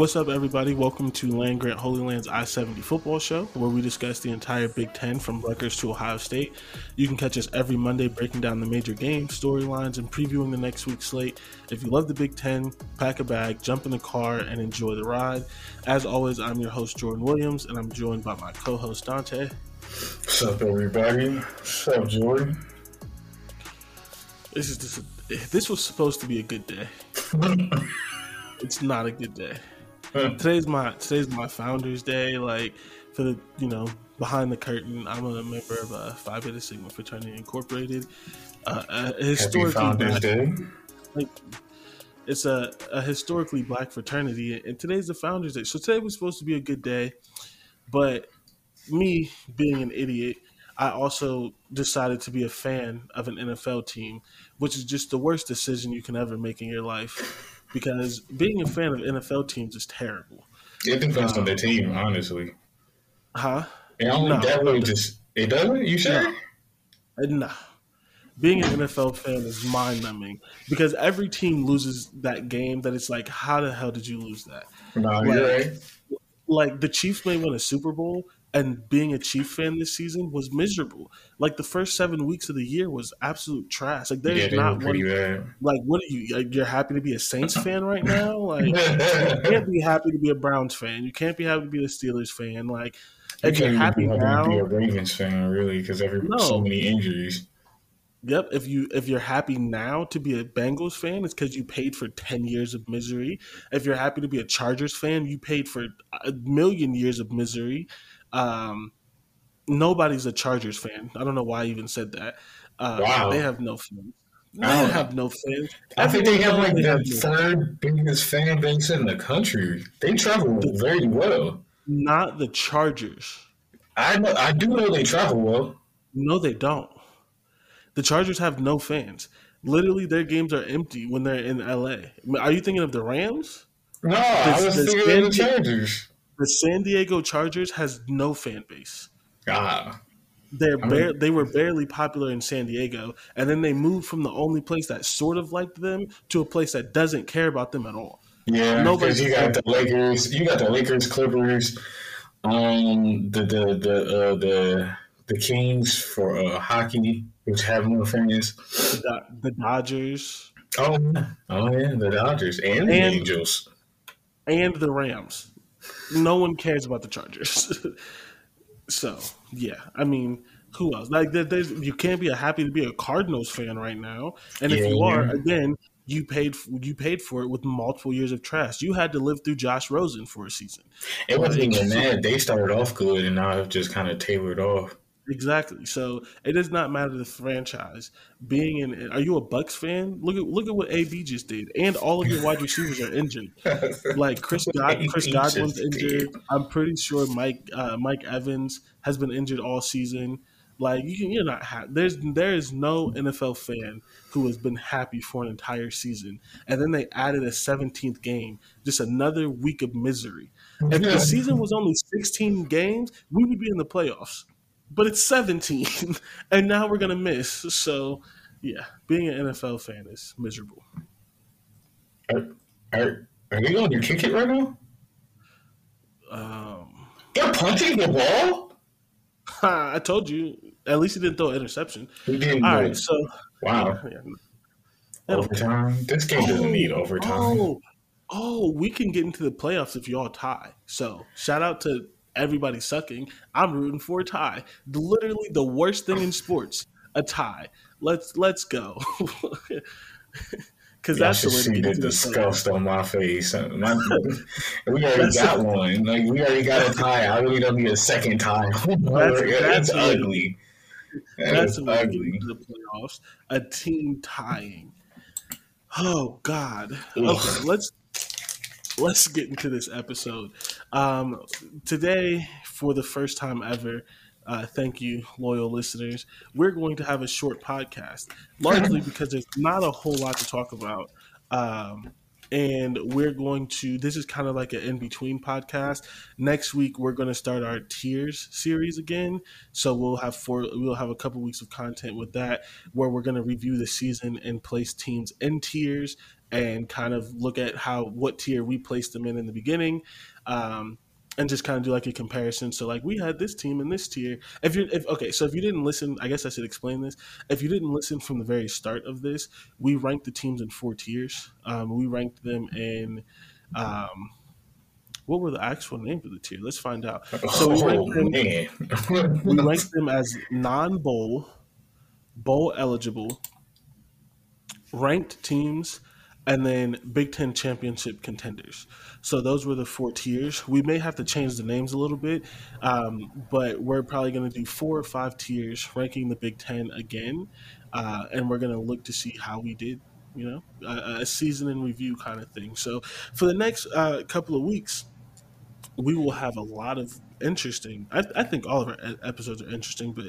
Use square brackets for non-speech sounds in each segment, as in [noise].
What's up, everybody? Welcome to Land Grant Holy Land's I 70 football show, where we discuss the entire Big Ten from Rutgers to Ohio State. You can catch us every Monday breaking down the major games, storylines, and previewing the next week's slate. If you love the Big Ten, pack a bag, jump in the car, and enjoy the ride. As always, I'm your host, Jordan Williams, and I'm joined by my co host, Dante. What's up, everybody? What's up, Jordan? This is a, this was supposed to be a good day. [laughs] it's not a good day. Today's my today's my Founders Day. Like for the you know behind the curtain, I'm a member of a Phi Beta Sigma fraternity incorporated. Uh, a historically Founders black, Day. like it's a, a historically black fraternity, and today's the Founders Day. So today was supposed to be a good day, but me being an idiot, I also decided to be a fan of an NFL team, which is just the worst decision you can ever make in your life. Because being a fan of NFL teams is terrible. It depends on the team, honestly. Huh? It only No. that really just it doesn't. You sure? Uh, Nah. Being an NFL fan is mind numbing because every team loses that game that it's like, how the hell did you lose that? No, Like- you're right. like the Chiefs may win a Super Bowl, and being a Chief fan this season was miserable. Like the first seven weeks of the year was absolute trash. Like there's Yeah, not one. bad. Like what are you? Like, you're happy to be a Saints [laughs] fan right now? Like you can't be happy to be a Browns fan. You can't be happy to be a Steelers fan. Like You you're can't happy be now, to be a Ravens fan, really, because every No. so many injuries. Yep. If you if you're happy now to be a Bengals fan, it's because you paid for ten years of misery. If you're happy to be a Chargers fan, you paid for a million years of misery. Um, nobody's a Chargers fan. I don't know why I even said that. Uh, Wow. They have no fans. They I have no fans. I think they have like the third biggest fan base in the country. They travel very well. Not the Chargers. I know. I do know they travel well. No, they don't. The Chargers have no fans. Literally, their games are empty when they're in LA. Are you thinking of the Rams? No, I Does- was thinking of the Chargers. The San Diego Chargers has no fan base. Ah, They're I mean- they were barely popular in San Diego, and then they moved from the only place that sort of liked them to a place that doesn't care about them at all. Yeah, because you got the Lakers, you got the Lakers, Clippers, um, the the the uh, the the Kings for uh, hockey, which have no fans. The, the Dodgers Oh, oh yeah, the Dodgers and, the Angels. and the Rams. No one cares about the Chargers. [laughs] so yeah, I mean, who else? Like, there, there's you can't be a happy to be a Cardinals fan right now, and if Yeah, you are, yeah. again, you paid you paid for it with multiple years of trash. You had to live through Josh Rosen for a season. It wasn't even that. They started off good and now have just kind of tapered off. Exactly. So it does not matter the franchise. Being in, are you a Bucks fan? Look at look at what AB just did, and all of your wide receivers are injured. Like Chris [laughs] God, Chris Godwin's injured. I'm pretty sure Mike uh, Mike Evans has been injured all season. Like you can, you're not ha- there's there is no NFL fan who has been happy for an entire season, and then they added a 17th game, just another week of misery. If the [laughs] season was only 16 games, we would be in the playoffs. But it's 17, [laughs] and now we're gonna miss. So, yeah, being an NFL fan is miserable. Are, are, are they going to kick it right now? Um, They're punching the ball. [laughs] I told you. At least he didn't throw an interception. He didn't. All right, so Wow. [laughs] yeah. Overtime. This game doesn't need overtime. Oh, oh, we can get into the playoffs if y'all tie. So shout out to everybody sucking. I'm rooting for a tie. Literally the worst thing in sports, a tie. Let's let's go. [laughs] Because Y'all that's the should see the disgust on my face. My- we already got one. Like we already got a tie. I really don't need a second tie. [laughs] That's- that's- ugly. That's That's the way to get ugly. the playoffs. A team tying. Oh God. Okay, let's [laughs] let's get into this episode. Um, today, for the first time ever, uh, thank you, loyal listeners. We're going to have a short podcast, largely [laughs] because there's not a whole lot to talk about. Um, and we're going to this is kind of like an in-between podcast. Next week we're going to start our tiers series again. So we'll have four we'll have a couple weeks of content with that where we're going to review the season and place teams in tiers and kind of look at how what tier we placed them in in the beginning. Um, and just kind of do like a comparison. So like we had this team in this tier. If you if okay, so if you didn't listen, I guess I should explain this. If you didn't listen from the very start of this, we ranked the teams in four tiers. Um, we ranked them in. Um, what were the actual names of the tier? Let's find out. [laughs] So we ranked oh, them. we [laughs] ranked them as non-bowl, bowl eligible, ranked teams, and then Big Ten championship contenders. So those were the four tiers. We may have to change the names a little bit, um, but we're probably going to do four or five tiers, ranking the Big Ten again, uh, and we're going to look to see how we did. You know, a, a season in review kind of thing. So for the next uh, couple of weeks, we will have a lot of interesting. I, I, think all of our episodes are interesting, but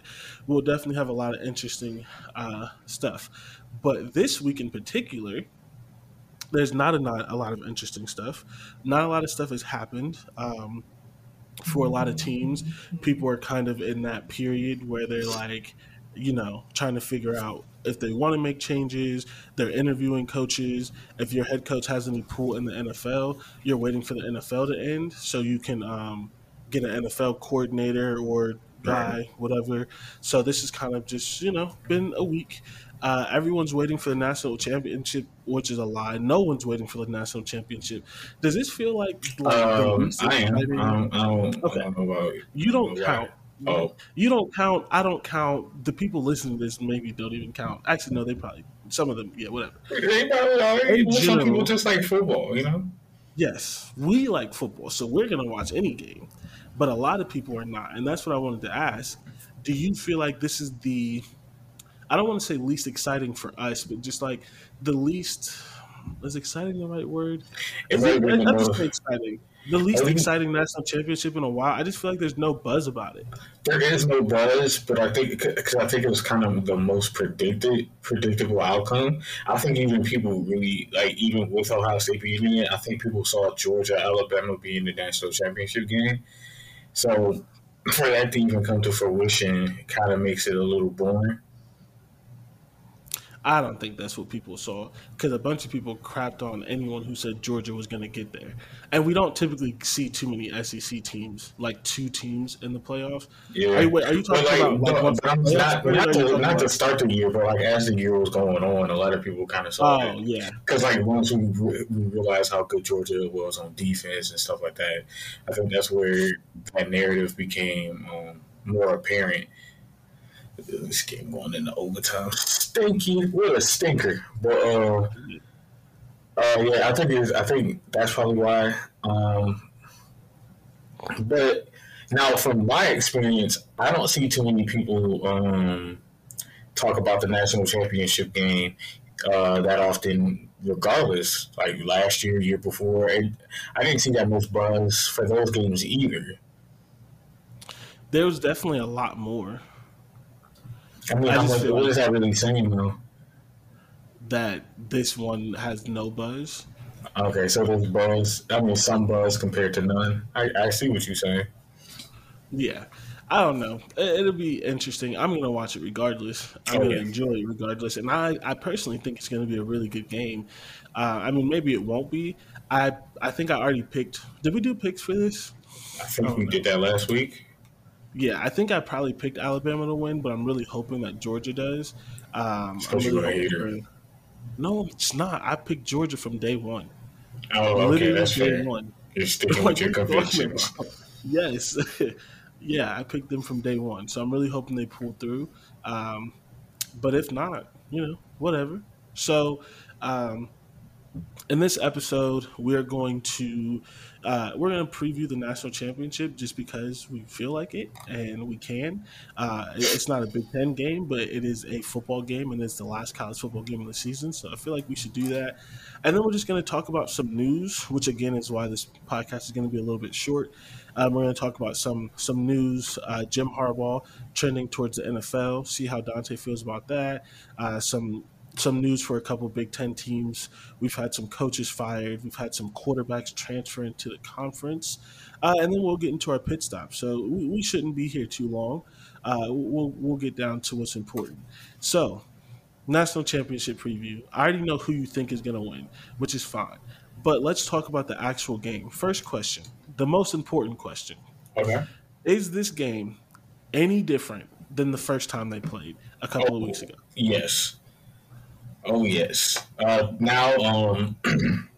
we'll definitely have a lot of interesting uh, stuff. But this week in particular, there's not a, not a lot of interesting stuff. Not a lot of stuff has happened. Um, for a lot of teams, people are kind of in that period where they're like, you know, trying to figure out if they want to make changes. They're interviewing coaches. If your head coach has any pull in the NFL, you're waiting for the NFL to end so you can um, get an NFL coordinator or guy, whatever. So this is kind of just you know been a week. Uh, everyone's waiting for the national championship, which is a lie. No one's waiting for the national championship. Does this feel like, like um, I am? I don't, I don't, okay. I don't know about you. Don't count. Oh. You don't count. I don't count. The people listening to this maybe don't even count. Actually, no, they probably some of them. Yeah, whatever. They probably Some people just like football, you know. Yes, we like football, so we're gonna watch any game. But a lot of people are not, and that's what I wanted to ask. Do you feel like this is the I don't want to say least exciting for us, but just like the least is exciting the right word? Is it, that's exciting. The least exciting national championship in a while. I just feel like there's no buzz about it. There is no buzz, but I think because I think it was kind of the most predicted, predictable outcome. I think even people really like even with Ohio State beating it. I think people saw Georgia, Alabama being the national championship game. So for that to even come to fruition, kind of makes it a little boring. I don't think that's what people saw because a bunch of people crapped on anyone who said Georgia was going to get there, and we don't typically see too many SEC teams like two teams in the playoffs. Yeah, are you, are you talking like, about like, no, not, not, to, not to start the year, but like as the year was going on, a lot of people kind of saw oh, it. yeah, because like once we, we realized how good Georgia was on defense and stuff like that, I think that's where that narrative became um, more apparent this game going into overtime. Stinky, what a stinker. But uh, uh, yeah, I think it's, I think that's probably why. Um, but now, from my experience, I don't see too many people um, talk about the national championship game uh, that often. Regardless, like last year, year before, and I didn't see that much buzz for those games either. There was definitely a lot more. I mean, I what, what is that really saying though? That this one has no buzz. Okay, so there's buzz. I mean, some buzz compared to none. I, I see what you're saying. Yeah, I don't know. It, will be interesting. I'm gonna watch it regardless. I'm oh, gonna yeah. enjoy it regardless, and I, I personally think it's gonna be a really good game. Uh, I mean, maybe it won't be. I I think I already picked. Did we do picks for this? I think I we know. did that last week. Yeah, I think I probably picked Alabama to win, but I'm really hoping that Georgia does. Um, I'm really hoping, no, it's not. I picked Georgia from day one. Oh, okay, Literally that's day fair. One. You're [laughs] sticking with your convictions. yes, [laughs] yeah, I picked them from day one, so I'm really hoping they pull through. Um, but if not, you know, whatever. So, um, in this episode, we're going to uh, we're going to preview the national championship just because we feel like it and we can. Uh, it's not a Big Ten game, but it is a football game, and it's the last college football game of the season. So I feel like we should do that. And then we're just going to talk about some news, which again is why this podcast is going to be a little bit short. Um, we're going to talk about some some news. Uh, Jim Harbaugh trending towards the NFL. See how Dante feels about that. Uh, some some news for a couple Big Ten teams. We've had some coaches fired. We've had some quarterbacks transferring to the conference, uh, and then we'll get into our pit stop. So we, we shouldn't be here too long. Uh, we'll we'll get down to what's important. So, national championship preview. I already know who you think is going to win, which is fine. But let's talk about the actual game. First question, the most important question. Okay. Is this game any different than the first time they played a couple oh, of weeks ago? Yes. Oh yes. Uh, now, um, [clears throat]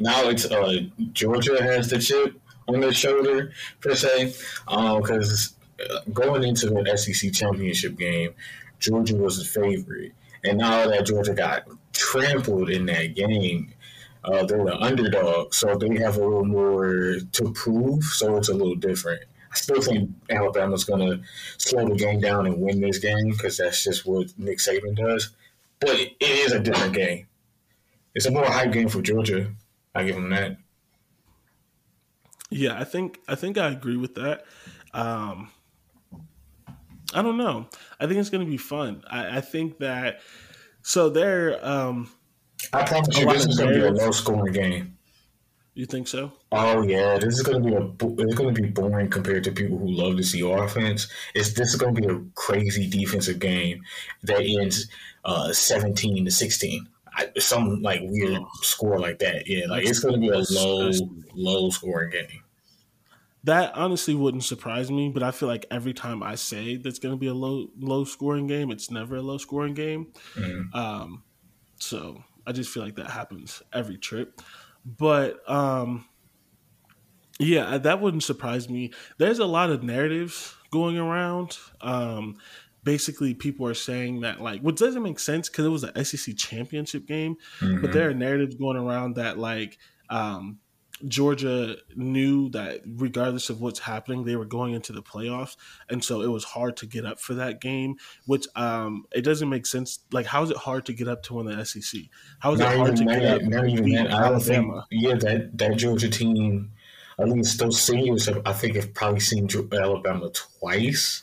now it's uh, Georgia has the chip on their shoulder per se, because um, going into the SEC championship game, Georgia was the favorite, and now that Georgia got trampled in that game, uh, they're the underdog, so they have a little more to prove. So it's a little different. I still think Alabama's going to slow the game down and win this game because that's just what Nick Saban does. But it is a different game. It's a more hype game for Georgia. I give them that. Yeah, I think I think I agree with that. Um, I don't know. I think it's going to be fun. I, I think that so they're um, I promise you, this is going to be a low scoring game. You think so? Oh yeah, this is going to be a it's going to be boring compared to people who love to see offense. It's this is going to be a crazy defensive game that ends uh, seventeen to sixteen. I, some like weird score like that. Yeah, like it's going to be a low low scoring game. That honestly wouldn't surprise me, but I feel like every time I say that's going to be a low low scoring game, it's never a low scoring game. Mm-hmm. Um, so I just feel like that happens every trip. But um, yeah, that wouldn't surprise me. There's a lot of narratives going around. Um, basically, people are saying that like, what doesn't make sense because it was an SEC championship game, mm-hmm. but there are narratives going around that like um, Georgia knew that regardless of what's happening, they were going into the playoffs, and so it was hard to get up for that game. Which um, it doesn't make sense. Like, how is it hard to get up to win the SEC? How is not it hard to that, get up? Not even that. I don't think. Yeah, that that Georgia team, at least those seniors, have, I think, have probably seen Alabama twice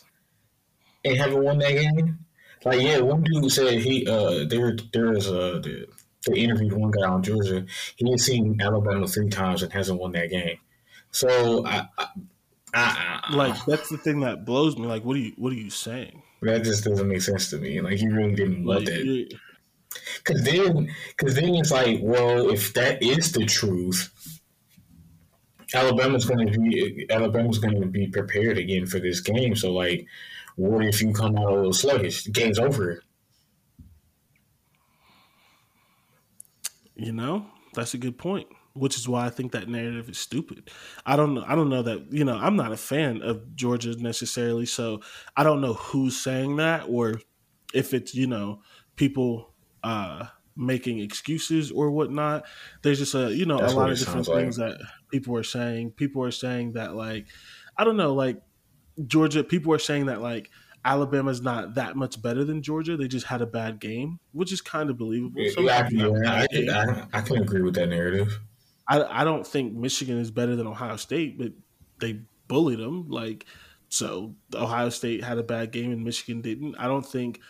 and haven't won that game. Like, yeah, one dude said he uh there there is a. The, they interviewed one guy on Georgia. He has seen Alabama three times and hasn't won that game. So I, I, I, like that's the thing that blows me. Like, what are you what are you saying? That just doesn't make sense to me. Like, you really didn't like, that. Because then, because then it's like, well, if that is the truth, Alabama's going to be Alabama's going to be prepared again for this game. So, like, what if you come out a little sluggish? The game's over. You know, that's a good point. Which is why I think that narrative is stupid. I don't know. I don't know that you know. I'm not a fan of Georgia necessarily, so I don't know who's saying that or if it's you know people uh, making excuses or whatnot. There's just a you know That's a lot of different things like. that people are saying. People are saying that like I don't know, like Georgia. People are saying that like Alabama's not that much better than Georgia. They just had a bad game, which is kind of believable. Yeah, yeah I, I, I, can agree with that narrative. I, I don't think Michigan is better than Ohio State, but they bullied them. Like, so Ohio State had a bad game and Michigan didn't. I don't think,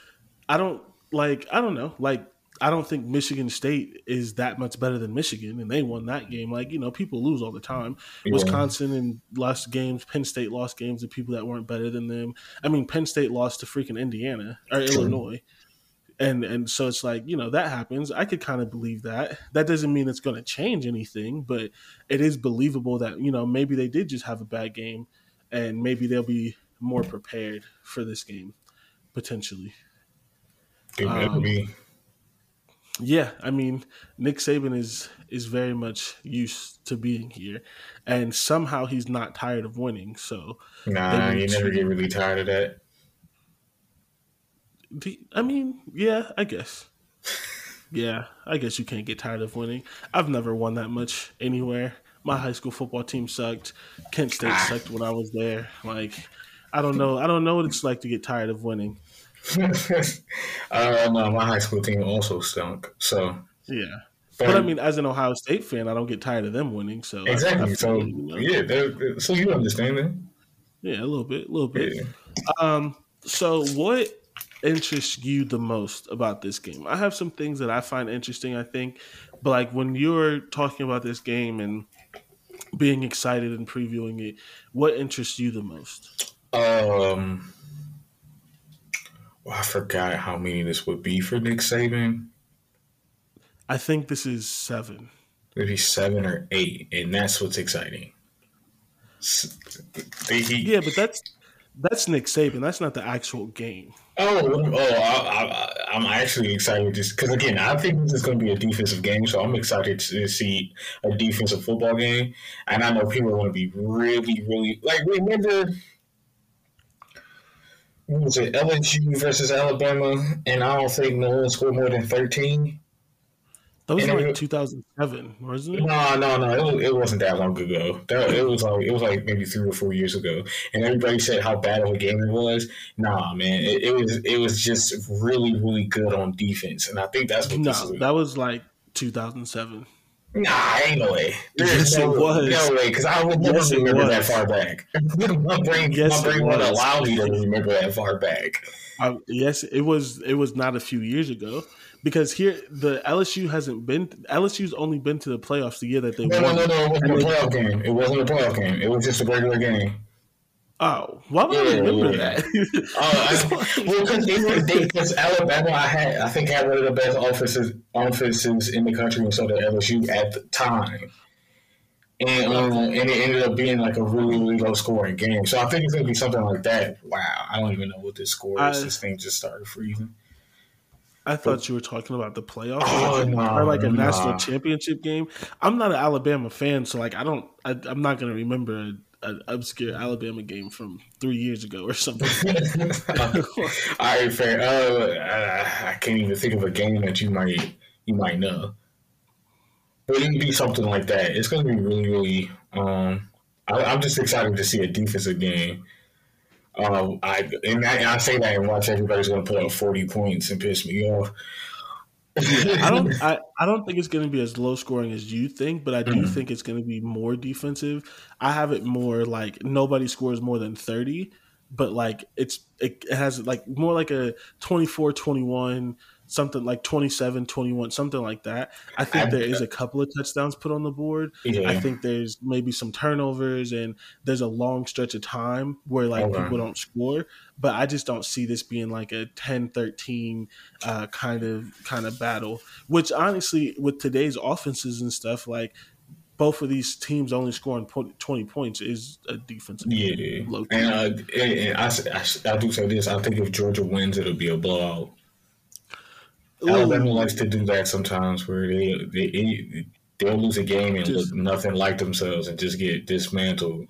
I don't like, I don't know. Like, I don't think Michigan State is that much better than Michigan, and they won that game. Like you know, people lose all the time. Yeah. Wisconsin and lost games. Penn State lost games to people that weren't better than them. I mean, Penn State lost to freaking Indiana or True. Illinois, and and so it's like you know that happens. I could kind of believe that. That doesn't mean it's going to change anything, but it is believable that you know maybe they did just have a bad game, and maybe they'll be more prepared for this game potentially. It um, be yeah, I mean, Nick Saban is is very much used to being here, and somehow he's not tired of winning. So, nah, you never get really tired of that. I mean, yeah, I guess. yeah, I guess you can't get tired of winning. I've never won that much anywhere. My high school football team sucked. Kent State ah. sucked when I was there. Like, I don't know. I don't know what it's like to get tired of winning. [laughs] uh, no, my high school team also stunk. So yeah, but, but, I mean, as an Ohio State fan, I don't get tired of them winning. So exactly. so yeah, so you understand that? Yeah, a little bit, a little bit. Yeah. Um. So what? interests you the most about this game? I have some things that I find interesting, I think, but like when you're talking about this game and being excited and previewing it, what interests you the most? Um, well, I forgot how many this would be for Nick Saban. I think this is seven. Maybe seven or eight, and that's what's exciting. yeah, but that's that's Nick Saban. That's not the actual game. Oh, oh, I, am actually excited just because again, I think this is going to be a defensive game, so I'm excited to see a defensive football game, and I know people are going to be really, really like remember. Was it LSU versus Alabama, and I don't think no one scored more than thirteen. That was like 2007, wasn't it? No, no, no. It, it wasn't that long ago. That, it was like it was like maybe three or four years ago. And everybody said how bad of a game it was. Nah, man, it, it was it was just really really good on defense, and I think that's what. No, that was like 2007. Nah, ain't no way. [laughs] There's yes, no, it was. No way, because I would never yes, remember that far back. [laughs] my brain, yes, my brain won't allow me to remember that far back. Uh, yes, it was. It was not a few years ago because here the LSU hasn't been LSU's only been to the playoffs the year that they no, won. No, no, no, it wasn't a playoff game. It wasn't a playoff game. It was just a regular game. Oh, why would yeah, I remember yeah. that? uh, [laughs] well, because Alabama, I had I think had one of the best offices offenses in the country, and so did LSU at the time. And um, and it ended up being like a really really low scoring game. So I think it's gonna be something like that. Wow, I don't even know what this score is. I, this thing just started freezing. I thought you were talking about the playoffs oh, no, or like a nah. national championship game. I'm not an Alabama fan, so like I don't. I, am not gonna remember an obscure Alabama game from three years ago or something. [laughs] All right, fair. Uh, I can't even think of a game that you might you might know, but it would be something like that. It's gonna be really, really. Um, I, I'm just excited to see a defensive game um, I and I, I, say that and watch everybody's going to put up forty points and piss me off. I don't. [laughs] I, I don't think it's going to be as low scoring as you think, but I do mm-hmm. think it's going to be more defensive. I have it more like nobody scores more than thirty, but like it's it, it has like more like a 24-21 something like 27 21 something like that. I think there is a couple of touchdowns put on the board. Yeah. i think there's maybe some turnovers and there's a long stretch of time where like okay. people don't score but i just don't see this being like a 10 13 uh, kind of kind of battle which honestly with today's offenses and stuff like both of these teams only scoring 20 points is a defensive yeah. and, uh, and I, I, I do say this i think if georgia wins it'll be a blowout Alabama likes to do that sometimes, where they they they'll lose a game and just, look nothing like themselves and just get dismantled.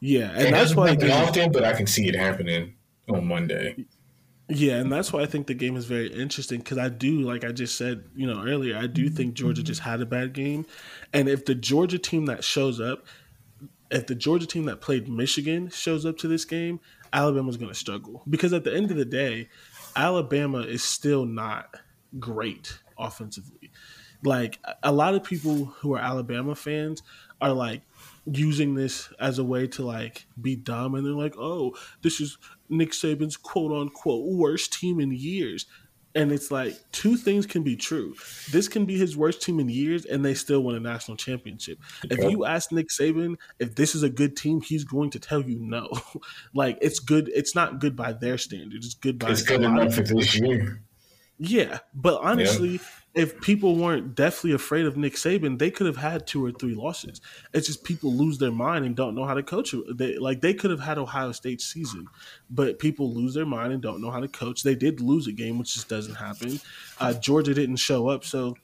Yeah, and it that's why often, but I can see it happening on Monday. Yeah, and that's why I think the game is very interesting because I do, like I just said, you know, earlier, I do think Georgia just had a bad game, and if the Georgia team that shows up, if the Georgia team that played Michigan shows up to this game, Alabama's going to struggle because at the end of the day, Alabama is still not great offensively. Like a lot of people who are Alabama fans are like using this as a way to like be dumb and they're like, "Oh, this is Nick Saban's quote unquote worst team in years." And it's like two things can be true. This can be his worst team in years, and they still win a national championship. If you ask Nick Saban if this is a good team, he's going to tell you no. [laughs] like it's good. It's not good by their standards. It's good by. It's good enough for this year. Yeah, but honestly, yep. if people weren't deathly afraid of Nick Saban, they could have had two or three losses. It's just people lose their mind and don't know how to coach. They like they could have had Ohio State season, but people lose their mind and don't know how to coach. They did lose a game, which just doesn't happen. Uh, Georgia didn't show up, so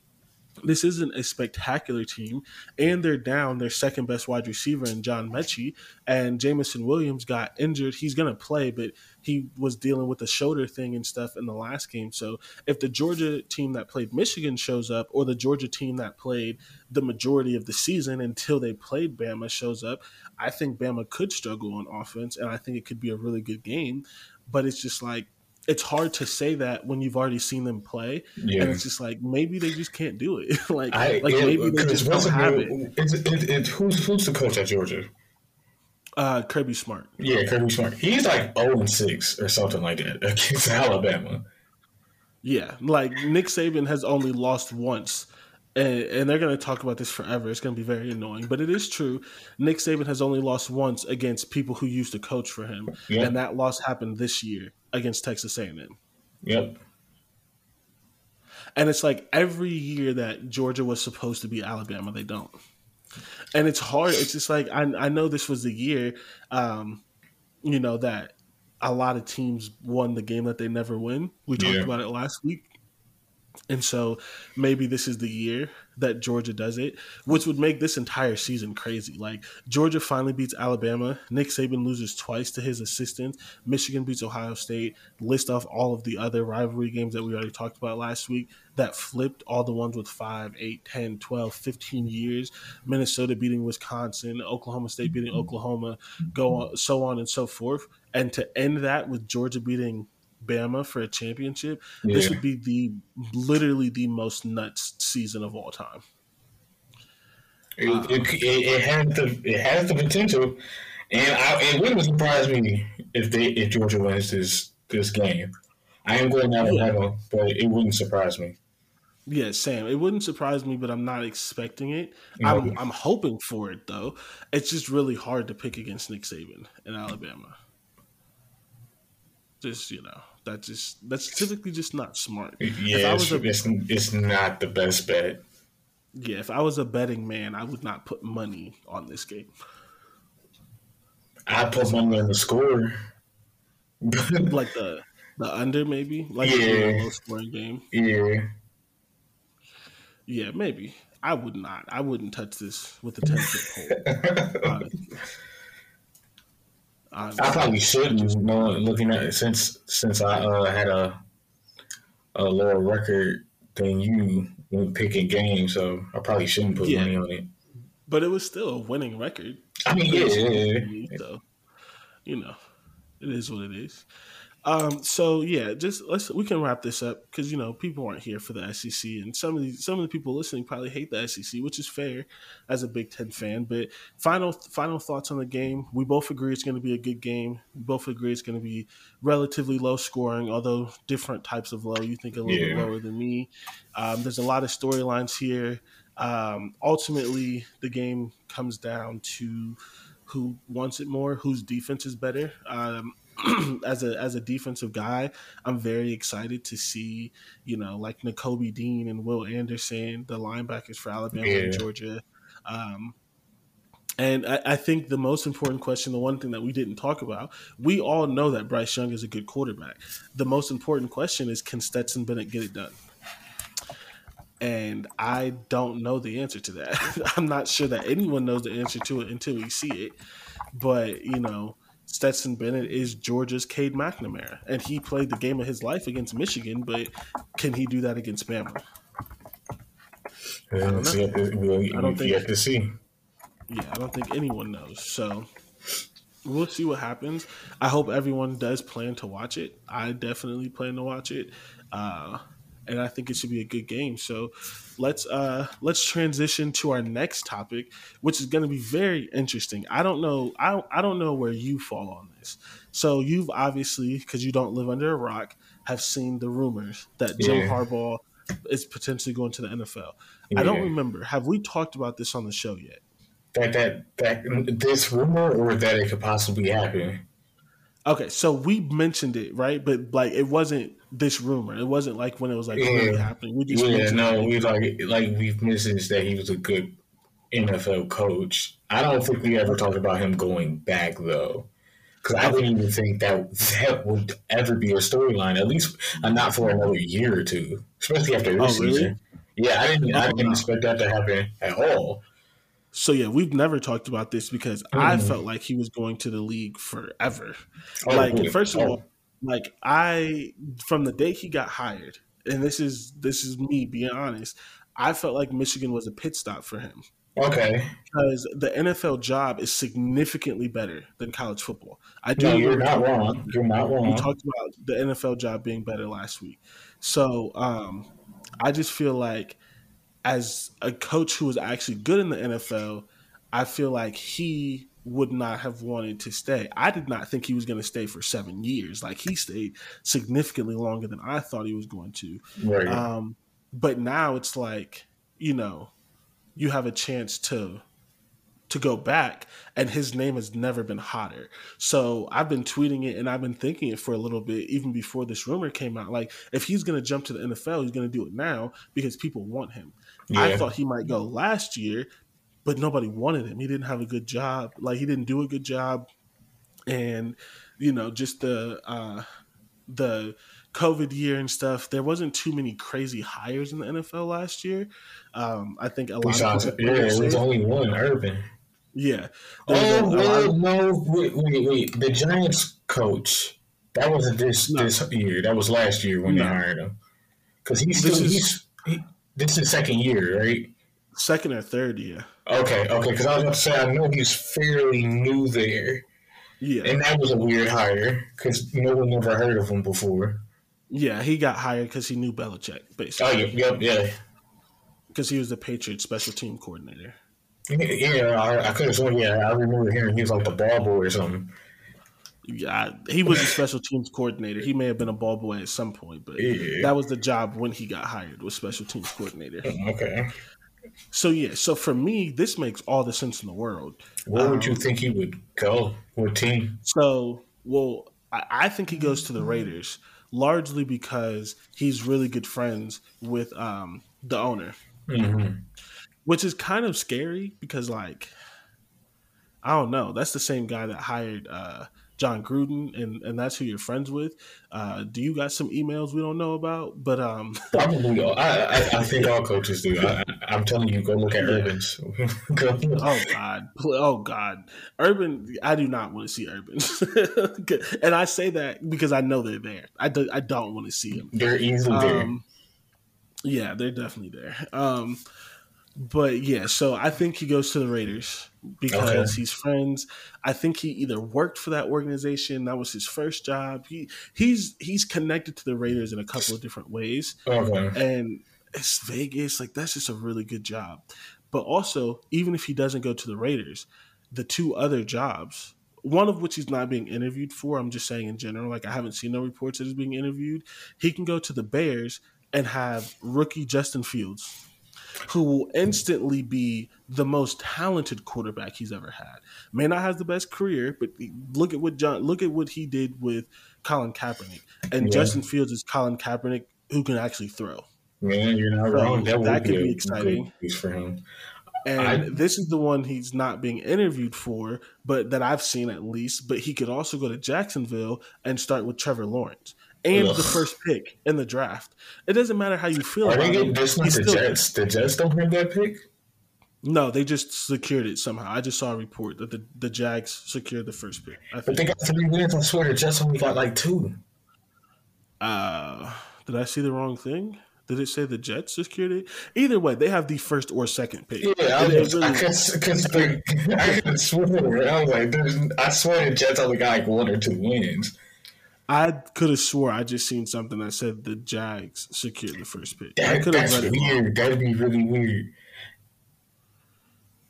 this isn't a spectacular team, and they're down their second best wide receiver in John Metchie, and Jameson Williams got injured. He's to play, but he was dealing with a shoulder thing and stuff in the last game. So if the Georgia team that played Michigan shows up, or the Georgia team that played the majority of the season until they played Bama shows up, I think Bama could struggle on offense, and I think it could be a really good game. But it's just like it's hard to say that when you've already seen them play, yeah. and it's just like maybe they just can't do it. [laughs] like, I, like maybe they just don't have it. It's, it, it, who's who's the coach at Georgia? Uh, Kirby Smart. Yeah, Kirby Smart. He's like 0 and 6 or something like that [laughs] against Alabama. Yeah, like Nick Saban has only lost once. And, and they're going to talk about this forever. It's going to be very annoying, but it is true. Nick Saban has only lost once against people who used to coach for him, yep. and that loss happened this year against Texas A&M. Yep. And it's like every year that Georgia was supposed to be Alabama, they don't. And it's hard. It's just like I, I know this was the year, um, you know that a lot of teams won the game that they never win. We talked yeah. about it last week. And so maybe this is the year that Georgia does it, which would make this entire season crazy. Like Georgia finally beats Alabama. Nick Saban loses twice to his assistant. Michigan beats Ohio State. List off all of the other rivalry games that we already talked about last week that flipped all the ones with 5, 8, 10, 12, 15 years. Minnesota beating Wisconsin, Oklahoma State beating Oklahoma, go on, so on and so forth. And to end that with Georgia beating Bama for a championship, yeah. this would be the literally the most nuts season of all time. It, uh, it, it, it, has the it has the potential, and I, it wouldn't surprise me if they if Georgia wins this this game. I am going out of yeah. Alabama, but it wouldn't surprise me. Yeah, Sam. It wouldn't surprise me, but I'm not expecting it. I'm I'm hoping for it though. It's just really hard to pick against Nick Saban in Alabama. Just you know, that just that's typically just not smart. Yeah, it's, a, it's, it's not the best bet. Yeah, if I was a betting man, I would not put money on this game. I put money on the score. [laughs] like the the under, maybe like yeah. a low scoring game. Yeah, yeah, maybe. I would not. I wouldn't touch this with a ten foot pole. [laughs] I, I probably shouldn't. You know, looking at it since since I uh, had a a lower record than you when picking games, so I probably shouldn't put yeah. money on it. But it was still a winning record. I mean, yeah, yeah, yeah. So, you know, it is what it is. Um, so yeah, just let's we can wrap this up because you know people aren't here for the SEC, and some of these some of the people listening probably hate the SEC, which is fair as a Big Ten fan. But final final thoughts on the game. We both agree it's going to be a good game. We both agree it's going to be relatively low scoring, although different types of low. You think a little yeah. bit lower than me. Um, there's a lot of storylines here. Um, ultimately, the game comes down to who wants it more, whose defense is better. Um, [clears throat] as a as a defensive guy, I'm very excited to see you know like Nakobe Dean and Will Anderson, the linebackers for Alabama yeah. and Georgia. Um, and I, I, think the most important question, the one thing that we didn't talk about, we all know that Bryce Young is a good quarterback. The most important question is can Stetson Bennett get it done? And I don't know the answer to that. [laughs] I'm not sure that anyone knows the answer to it until we see it. But, you know, Stetson Bennett is Georgia's Cade McNamara, and he played the game of his life against Michigan. But can he do that against Bama? I don't, know. I don't think to see. Yeah, I don't think anyone knows. So we'll see what happens. I hope everyone does plan to watch it. I definitely plan to watch it. Uh, and I think it should be a good game. So let's uh let's transition to our next topic, which is going to be very interesting. I don't know I don't, I don't know where you fall on this. So you've obviously because you don't live under a rock have seen the rumors that Jim yeah. Harbaugh is potentially going to the NFL. Yeah. I don't remember. Have we talked about this on the show yet? That that that this rumor or that it could possibly happen. Okay, so we mentioned it, right? But like it wasn't this rumor. It wasn't like when it was like yeah. really happening. We just yeah, no, we like like we've mentioned that he was a good NFL coach. I don't think we ever talked about him going back though, because I didn't even think that that would ever be a storyline. At least uh, not for another year or two, especially after this oh, really? season. Yeah, I didn't. I didn't expect that to happen at all. So yeah, we've never talked about this because mm. I felt like he was going to the league forever. Oh, like first of oh. all, like I from the day he got hired, and this is this is me being honest, I felt like Michigan was a pit stop for him. Okay. Because the NFL job is significantly better than college football. I do. No, you're not wrong. You're not wrong. We talked about the NFL job being better last week. So um, I just feel like as a coach who was actually good in the NFL, I feel like he would not have wanted to stay. I did not think he was going to stay for seven years. Like he stayed significantly longer than I thought he was going to. Right. Um, but now it's like, you know, you have a chance to to go back and his name has never been hotter. So I've been tweeting it and I've been thinking it for a little bit even before this rumor came out like if he's going to jump to the NFL, he's going to do it now because people want him. Yeah. I thought he might go last year, but nobody wanted him. He didn't have a good job. Like he didn't do a good job and you know, just the uh the COVID year and stuff, there wasn't too many crazy hires in the NFL last year. Um, I think a lot Besides, of yeah, it was only one Urban. yeah. There was a- Oh lot of- no, wait, wait, wait. The Giants coach. That wasn't this No. this year. That was last year when No. they hired him. Because he's This still is- he's he, this is second year, right? second or third year. Okay, okay. Because I was about to say I know he's fairly new there, Yeah. and that was a weird hire because no one ever heard of him before. Yeah, he got hired because he knew Belichick, Oh, basically, yep, yep, yeah. because he was the Patriots special team coordinator. Yeah, I, I could have sworn. Yeah, I remember hearing he was like the ball boy or something. Yeah, he was a special teams coordinator. He may have been a ball boy at some point, but Yeah. that was the job when he got hired was special teams coordinator. Okay, So yeah, so for me, this makes all the sense in the world. where would you Um, think he would go? What team? So, well, I, I think he goes to the Raiders largely because he's really good friends with um, the owner, Mm-hmm. which is kind of scary because, like, I don't know. That's the same guy that hired uh, Jon Gruden, and, and that's who you're friends with. Uh, do you got some emails we don't know about? But um, [laughs] Probably. I, I, I think all coaches do. I, I'm telling you, go look at. Urban's. [laughs] Oh god, oh god, Urban. I do not want to see Urban, [laughs] and I say that because I know they're there. I do, I don't want to see them. They're easily there. Um, yeah, they're definitely there. Um, but yeah, so I think he goes to the Raiders because Okay. he's friends. I think he either worked for that organization, that was his first job. He he's he's connected to the Raiders in a couple of different ways Okay. and it's Vegas. Like that's just a really good job. But also, even if he doesn't go to the Raiders, the two other jobs, one of which he's not being interviewed for, I'm just saying in general. Like I haven't seen no reports that he's being interviewed. He can go to the Bears and have rookie Justin Fields, who will instantly be the most talented quarterback he's ever had. May not have the best career, but look at what John look at what he did with Colin Kaepernick. And Yeah. Justin Fields is Colin Kaepernick who can actually throw. Man, you're not So, wrong. That that could a be exciting. for him. And I- this is the one he's not being interviewed for, but that I've seen at least. But he could also go to Jacksonville and start with Trevor Lawrence and Ugh. the first pick in the draft. It doesn't matter how you feel Are about they getting this not the Jets? The Jets don't have that pick? No, they just secured it somehow. I just saw a report that the, the Jags secured the first pick. I But think. they got three wins. I swear the Jets only got like two. Uh, did I see the wrong thing? Did it say the Jets secured it? Either way, they have the first or second pick. Yeah, I, was, really- I could, I could [laughs] swear. I was like, I swear the Jets only got like one or two wins. I could have swore I just seen something that said the Jags secured the first pick. I That, could have that's read it wrong. weird. That'd be really weird.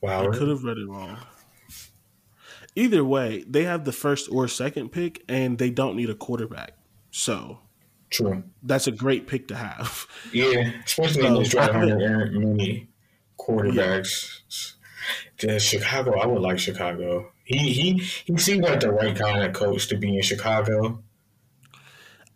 Wow. I could have read it wrong. Either way, they have the first or second pick, and they don't need a quarterback. So True. that's a great pick to have. Yeah, especially in this draft there aren't many quarterbacks. Just Chicago, I would like Chicago. He he he seems like the right kind of coach to be in Chicago.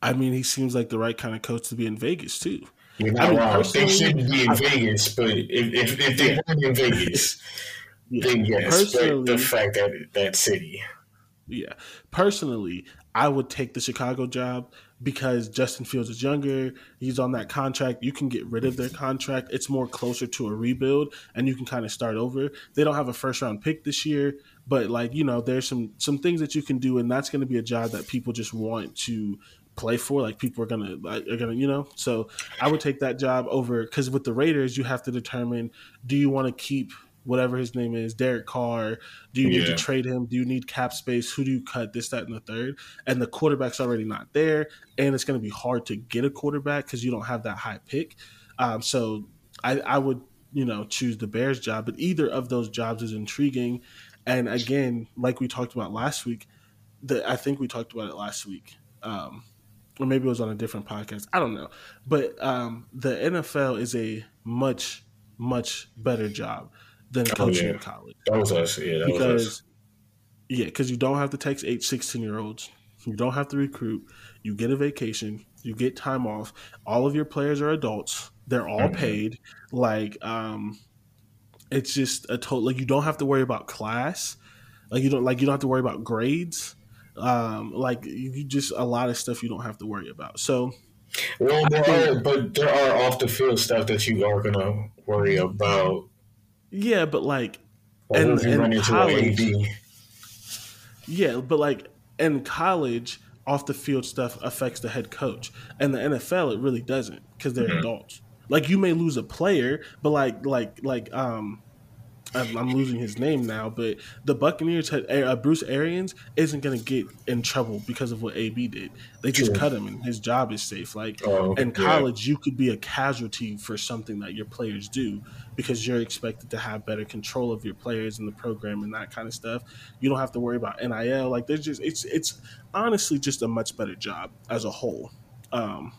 I mean, he seems like the right kind of coach to be in Vegas too. You're not I mean, wrong. They shouldn't be in Vegas, but if if, if they weren't in Vegas, [laughs] Yeah. then yes. But Personally- the fact that that city, Yeah. Personally, I would take the Chicago job because Justin Fields is younger. He's on that contract. You can get rid of their contract. It's more closer to a rebuild and you can kind of start over. They don't have a first round pick this year, but like, you know, there's some some things that you can do and that's going to be a job that people just want to play for like people are to are to, you know. So, I would take that job over cuz with the Raiders, you have to determine do you want to keep whatever his name is, Derek Carr, do you need to trade him? Do you need cap space? Who do you cut? This, that, and the third. And the quarterback's already not there, and it's going to be hard to get a quarterback because you don't have that high pick. Um, so I, I would, you know, choose the Bears job. But either of those jobs is intriguing, And again, like we talked about last week, the I think we talked about it last week. Um, or maybe it was on a different podcast. I don't know. But um, the NFL is a much, much better job than coaching oh, yeah. in college. That was us. Yeah, because, Yeah, because you don't have to text eight, 16 year olds. You don't have to recruit. You get a vacation. You get time off. All of your players are adults. They're all mm-hmm. paid. Like, um, it's just a total. Like, you don't have to worry about class. Like, you don't like you don't have to worry about grades. Um, like, you just a lot of stuff you don't have to worry about. So, well, there are, but there are off the field stuff that you are gonna worry about. Yeah, but like, and, and college, yeah, but like in college, off the field stuff affects the head coach, and the NFL it really doesn't because they're mm-hmm. adults. Like you may lose a player, but like like like um I'm, losing his name now, but the Buccaneers had uh, Bruce Arians isn't going to get in trouble because of what AB did. They just cut him, and his job is safe. Like oh, in college, yeah. you could be a casualty for something that your players do because you're expected to have better control of your players and the program and that kind of stuff. You don't have to worry about NIL. Like there's just it's it's honestly just a much better job as a whole. Um,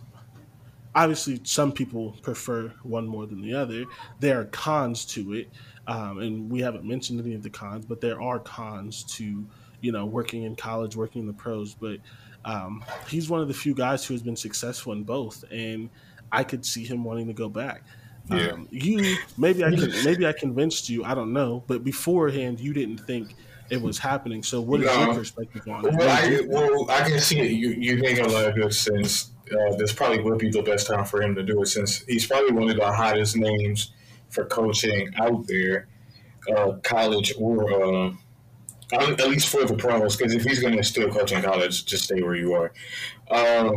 obviously, some people prefer one more than the other. There are cons to it um, and we haven't mentioned any of the cons, but there are cons to you know working in college, working in the pros. But um, he's one of the few guys who has been successful in both, and I could see him wanting to go back. Yeah. Um, you maybe I can maybe I convinced you. I don't know, but beforehand you didn't think it was happening. So what is no. your perspective on it? Well, I, well, I can see it. You you a lot of good sense. Uh, this probably would be the best time for him to do it since he's probably one of the hottest names for coaching out there, uh, college or uh, at least for the pros. Because if he's going to still coach in college, just stay where you are. Uh,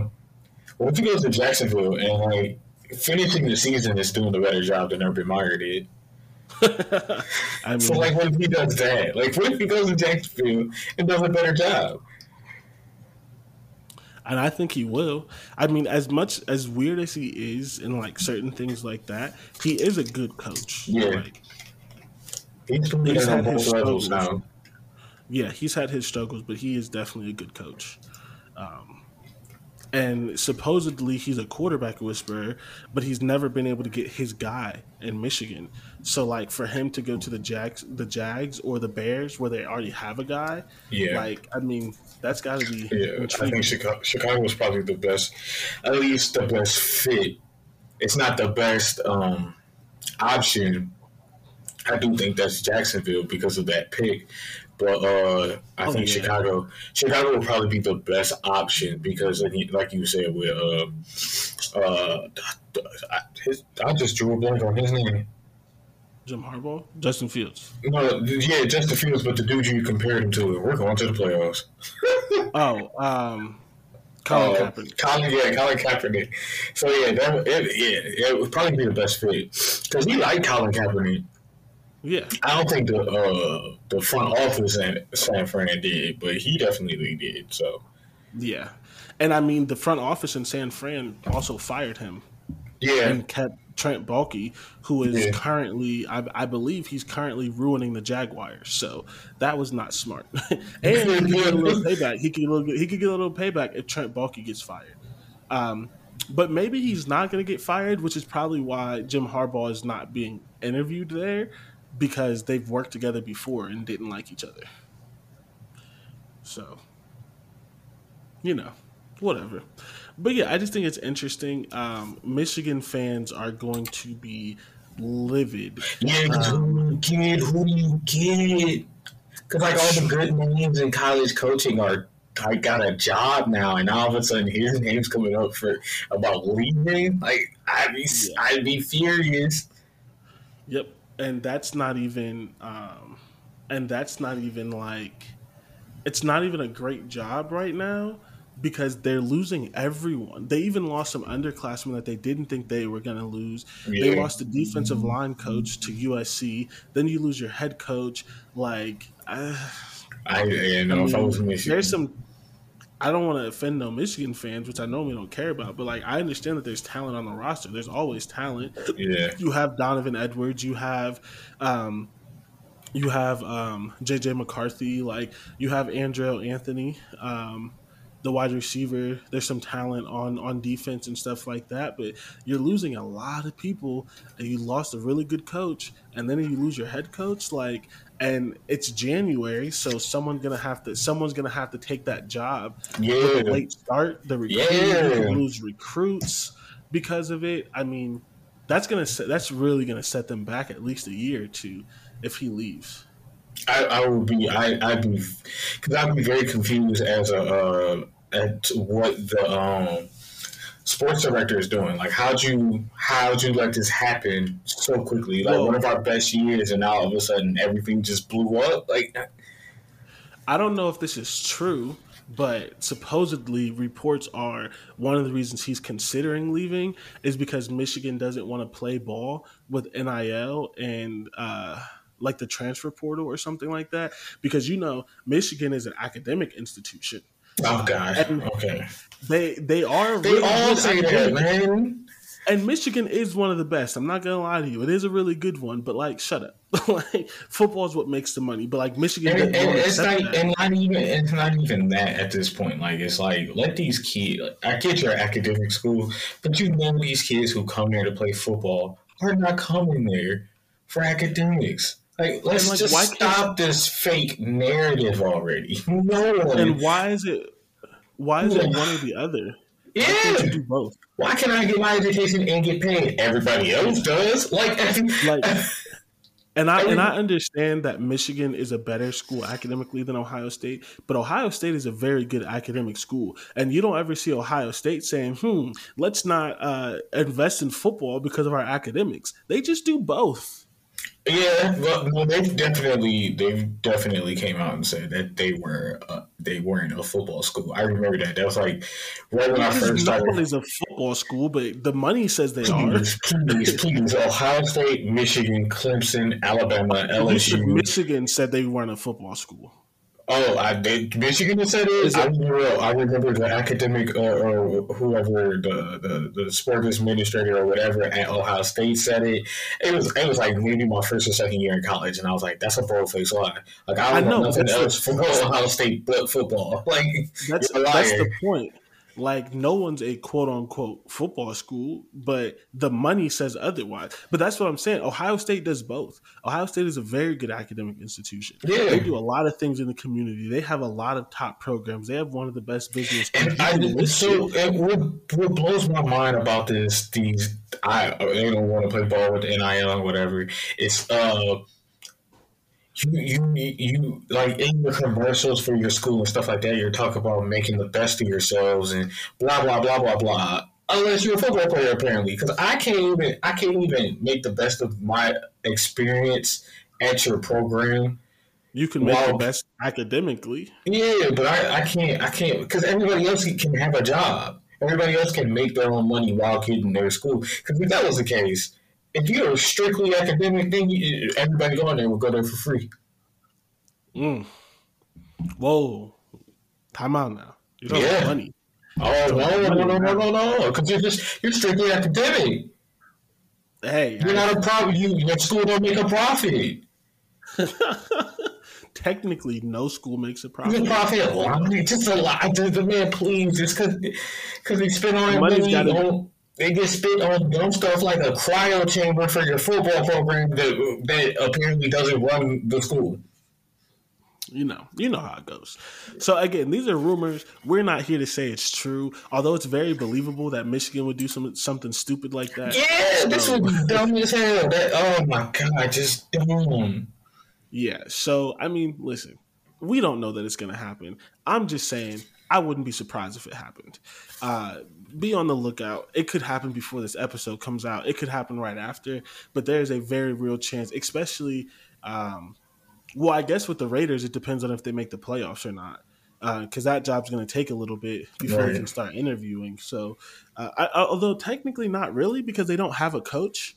what if he goes to Jacksonville and like finishing the season is doing a better job than Urban Meyer did? [laughs] I mean, so like, what if he does that? Like, what if he goes to Jacksonville and does a better job? And I think he will. I mean, as much as weird as he is in like certain things like that, he is a good coach. Yeah, like, he's, he's had his struggles now. Yeah, he's had his struggles, but he is definitely a good coach. Um, and supposedly he's a quarterback whisperer, but he's never been able to get his guy in Michigan. So like for him to go to the Jags, the Jags or the Bears where they already have a guy, yeah. Like I mean, that's got to be. Yeah, intriguing. I think Chicago, Chicago was probably the best, at least the best fit. It's not the best um, option. I do think that's Jacksonville because of that pick, but uh, I oh, think yeah. Chicago, Chicago will probably be the best option because, like you said, with uh, uh, his, I just drew a blank on his name. Jim Harbaugh, Justin Fields. No, yeah, Justin Fields, but the dude you compared him to, we're going to the playoffs. [laughs] oh, um, Colin uh, Kaepernick. Colin, yeah, Colin Kaepernick. So yeah, that it, yeah, it would probably be the best fit because we like Colin Kaepernick. Yeah, I don't think the uh, the front office at San Fran did, but he definitely did. So yeah, and I mean the front office in San Fran also fired him. Yeah, and kept Trent Baalke, who is yeah. currently, I, I, believe, he's currently ruining the Jaguars. So that was not smart. [laughs] and he could get a little [laughs] payback. He could he could get a little payback if Trent Baalke gets fired. Um, but maybe he's not going to get fired, which is probably why Jim Harbaugh is not being interviewed there because they've worked together before and didn't like each other. So, you know, whatever. But yeah, I just think it's interesting. Um, Michigan fans are going to be livid. Yeah, um, who? Who do you get? Because like all the good names in college coaching are I got a job now, and all of a sudden his name's coming up for about leaving. Like I'd be, yeah. I'd be furious. Yep, and that's not even, um, and that's not even like, it's not even a great job right now because they're losing everyone. They even lost some underclassmen that they didn't think they were going to lose. Yeah. They lost the defensive line coach to USC. Then you lose your head coach. Like, uh, I, know, I mean, if I was Michigan, there's some. I don't want to offend no Michigan fans, which I know we don't care about, but like I understand that there's talent on the roster. There's always talent. Yeah. You have Donovan Edwards. You have um, you have um, JJ McCarthy, like you have Andrel Anthony, um, the wide receiver. There's some talent on on defense and stuff like that, but you're losing a lot of people, and you lost a really good coach, and then you lose your head coach. Like, and it's January, so someone's gonna have to someone's gonna have to take that job. Yeah, With a late start, the recruit, Yeah. lose recruits because of it. I mean, that's gonna set, that's really gonna set them back at least a year or two if he leaves. I, I would be I I'd be because I'd be very confused as a uh, at what the um sports director is doing. Like, how'd you how'd you let this happen so quickly? Like one of our best years, and now all of a sudden everything just blew up. Like, I don't know if this is true, but supposedly reports are one of the reasons he's considering leaving is because Michigan doesn't want to play ball with NIL and uh, like the transfer portal or something like that. Because you know, Michigan is an academic institution. Oh god, And- okay. They they are They really all good say that, academic- man. And Michigan is one of the best. I'm not gonna lie to you. It is a really good one, but like, shut up. [laughs] like, football is what makes the money. But like, Michigan, And, and it's accept not, that. and not even it's not even that at this point. Like it's like let these kids. I get your academic school, but you know these kids who come there to play football are not coming there for academics. Like let's like, just stop this fake narrative already. [laughs] No one. And why is it? Why is it one or the other? Why can't you do both? Why can I get my education and get paid? Everybody else does. Like, [laughs] Like, and I and I understand that Michigan is a better school academically than Ohio State, but Ohio State is a very good academic school, and you don't ever see Ohio State saying, "Hmm, let's not uh, invest in football because of our academics." They just do both. Yeah, well, they've definitely they've definitely came out and said that they were uh, they weren't a football school. I remember that. That was like right when I first started. is a football school, but the money says they are. Please, please, please. Ohio State, Michigan, Clemson, Alabama, LSU. Michigan said they weren't a football school. Oh, I they, Michigan said it. Is I remember. I remember the academic uh, or whoever the, the the sport administrator or whatever at Ohio State said it. It was it was like maybe my first or second year in college, and I was like, "That's a bold face lie." Like I I don't know, know, nothing else from [laughs] Ohio State but football. [laughs] Like That's that's the point. Like no one's a quote unquote football school, but the money says otherwise. But that's what I'm saying. Ohio State does both. Ohio State is a very good academic institution. Yeah. They do a lot of things in the community. They have a lot of top programs. They have one of the best business And schools I so and what what blows my mind about this these I they don't want to play ball with the NIL or whatever. It's uh you you you like in your commercials for your school and stuff like that. You're talking about making the best of yourselves and blah blah blah blah blah. Unless you're a football player, apparently, because I can't even I can't even make the best of my experience at your program. You can make the best academically. Yeah, but I, I can't I can't because everybody else can have a job. Everybody else can make their own money while getting their school. Because if that was the case, if you're a strictly academic, then you, everybody going there will go there for free. Mm. Whoa. Time out now. You don't Yeah. have money. Oh no no no no no no! Because you're just you're strictly academic. Hey, You're not a profit. You your school don't make a profit. [laughs] technically no school makes a You profit. profit a lot. Just a lot. The, the man, please, just because because they spend all that money gotta- on. They get spit on dumb stuff like a cryo chamber for your football program that that apparently doesn't run the school. you know, you know how it goes. So again, these are rumors. We're not here to say it's true, although it's very believable that Michigan would do some something stupid like that. Yeah, this would be dumb as hell. That oh my god, just dumb. Yeah. So I mean, listen, we don't know that it's going to happen. I'm just saying, I wouldn't be surprised if it happened. Uh, be on the lookout. It could happen before this episode comes out. It could happen right after, but there is a very real chance, especially. Um, well, I guess with the Raiders, it depends on if they make the playoffs or not. Because that job's going to take a little bit before they Right. can start interviewing. So, uh, I- although technically not really, because they don't have a coach.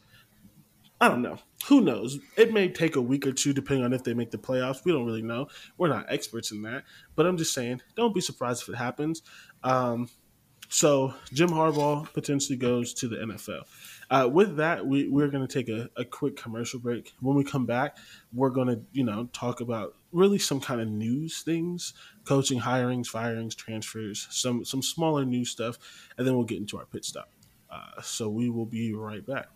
I don't know. Who knows? It may take a week or two depending on if they make the playoffs. We don't really know. We're not experts in that. But I'm just saying, don't be surprised if it happens. Um, so Jim Harbaugh potentially goes to the NFL. Uh, with that, we, we're going to take a, a quick commercial break. When we come back, we're going to, you know, talk about really some kind of news things, coaching, hirings, firings, transfers, some some smaller news stuff, and then we'll get into our pit stop. Uh, so we will be right back.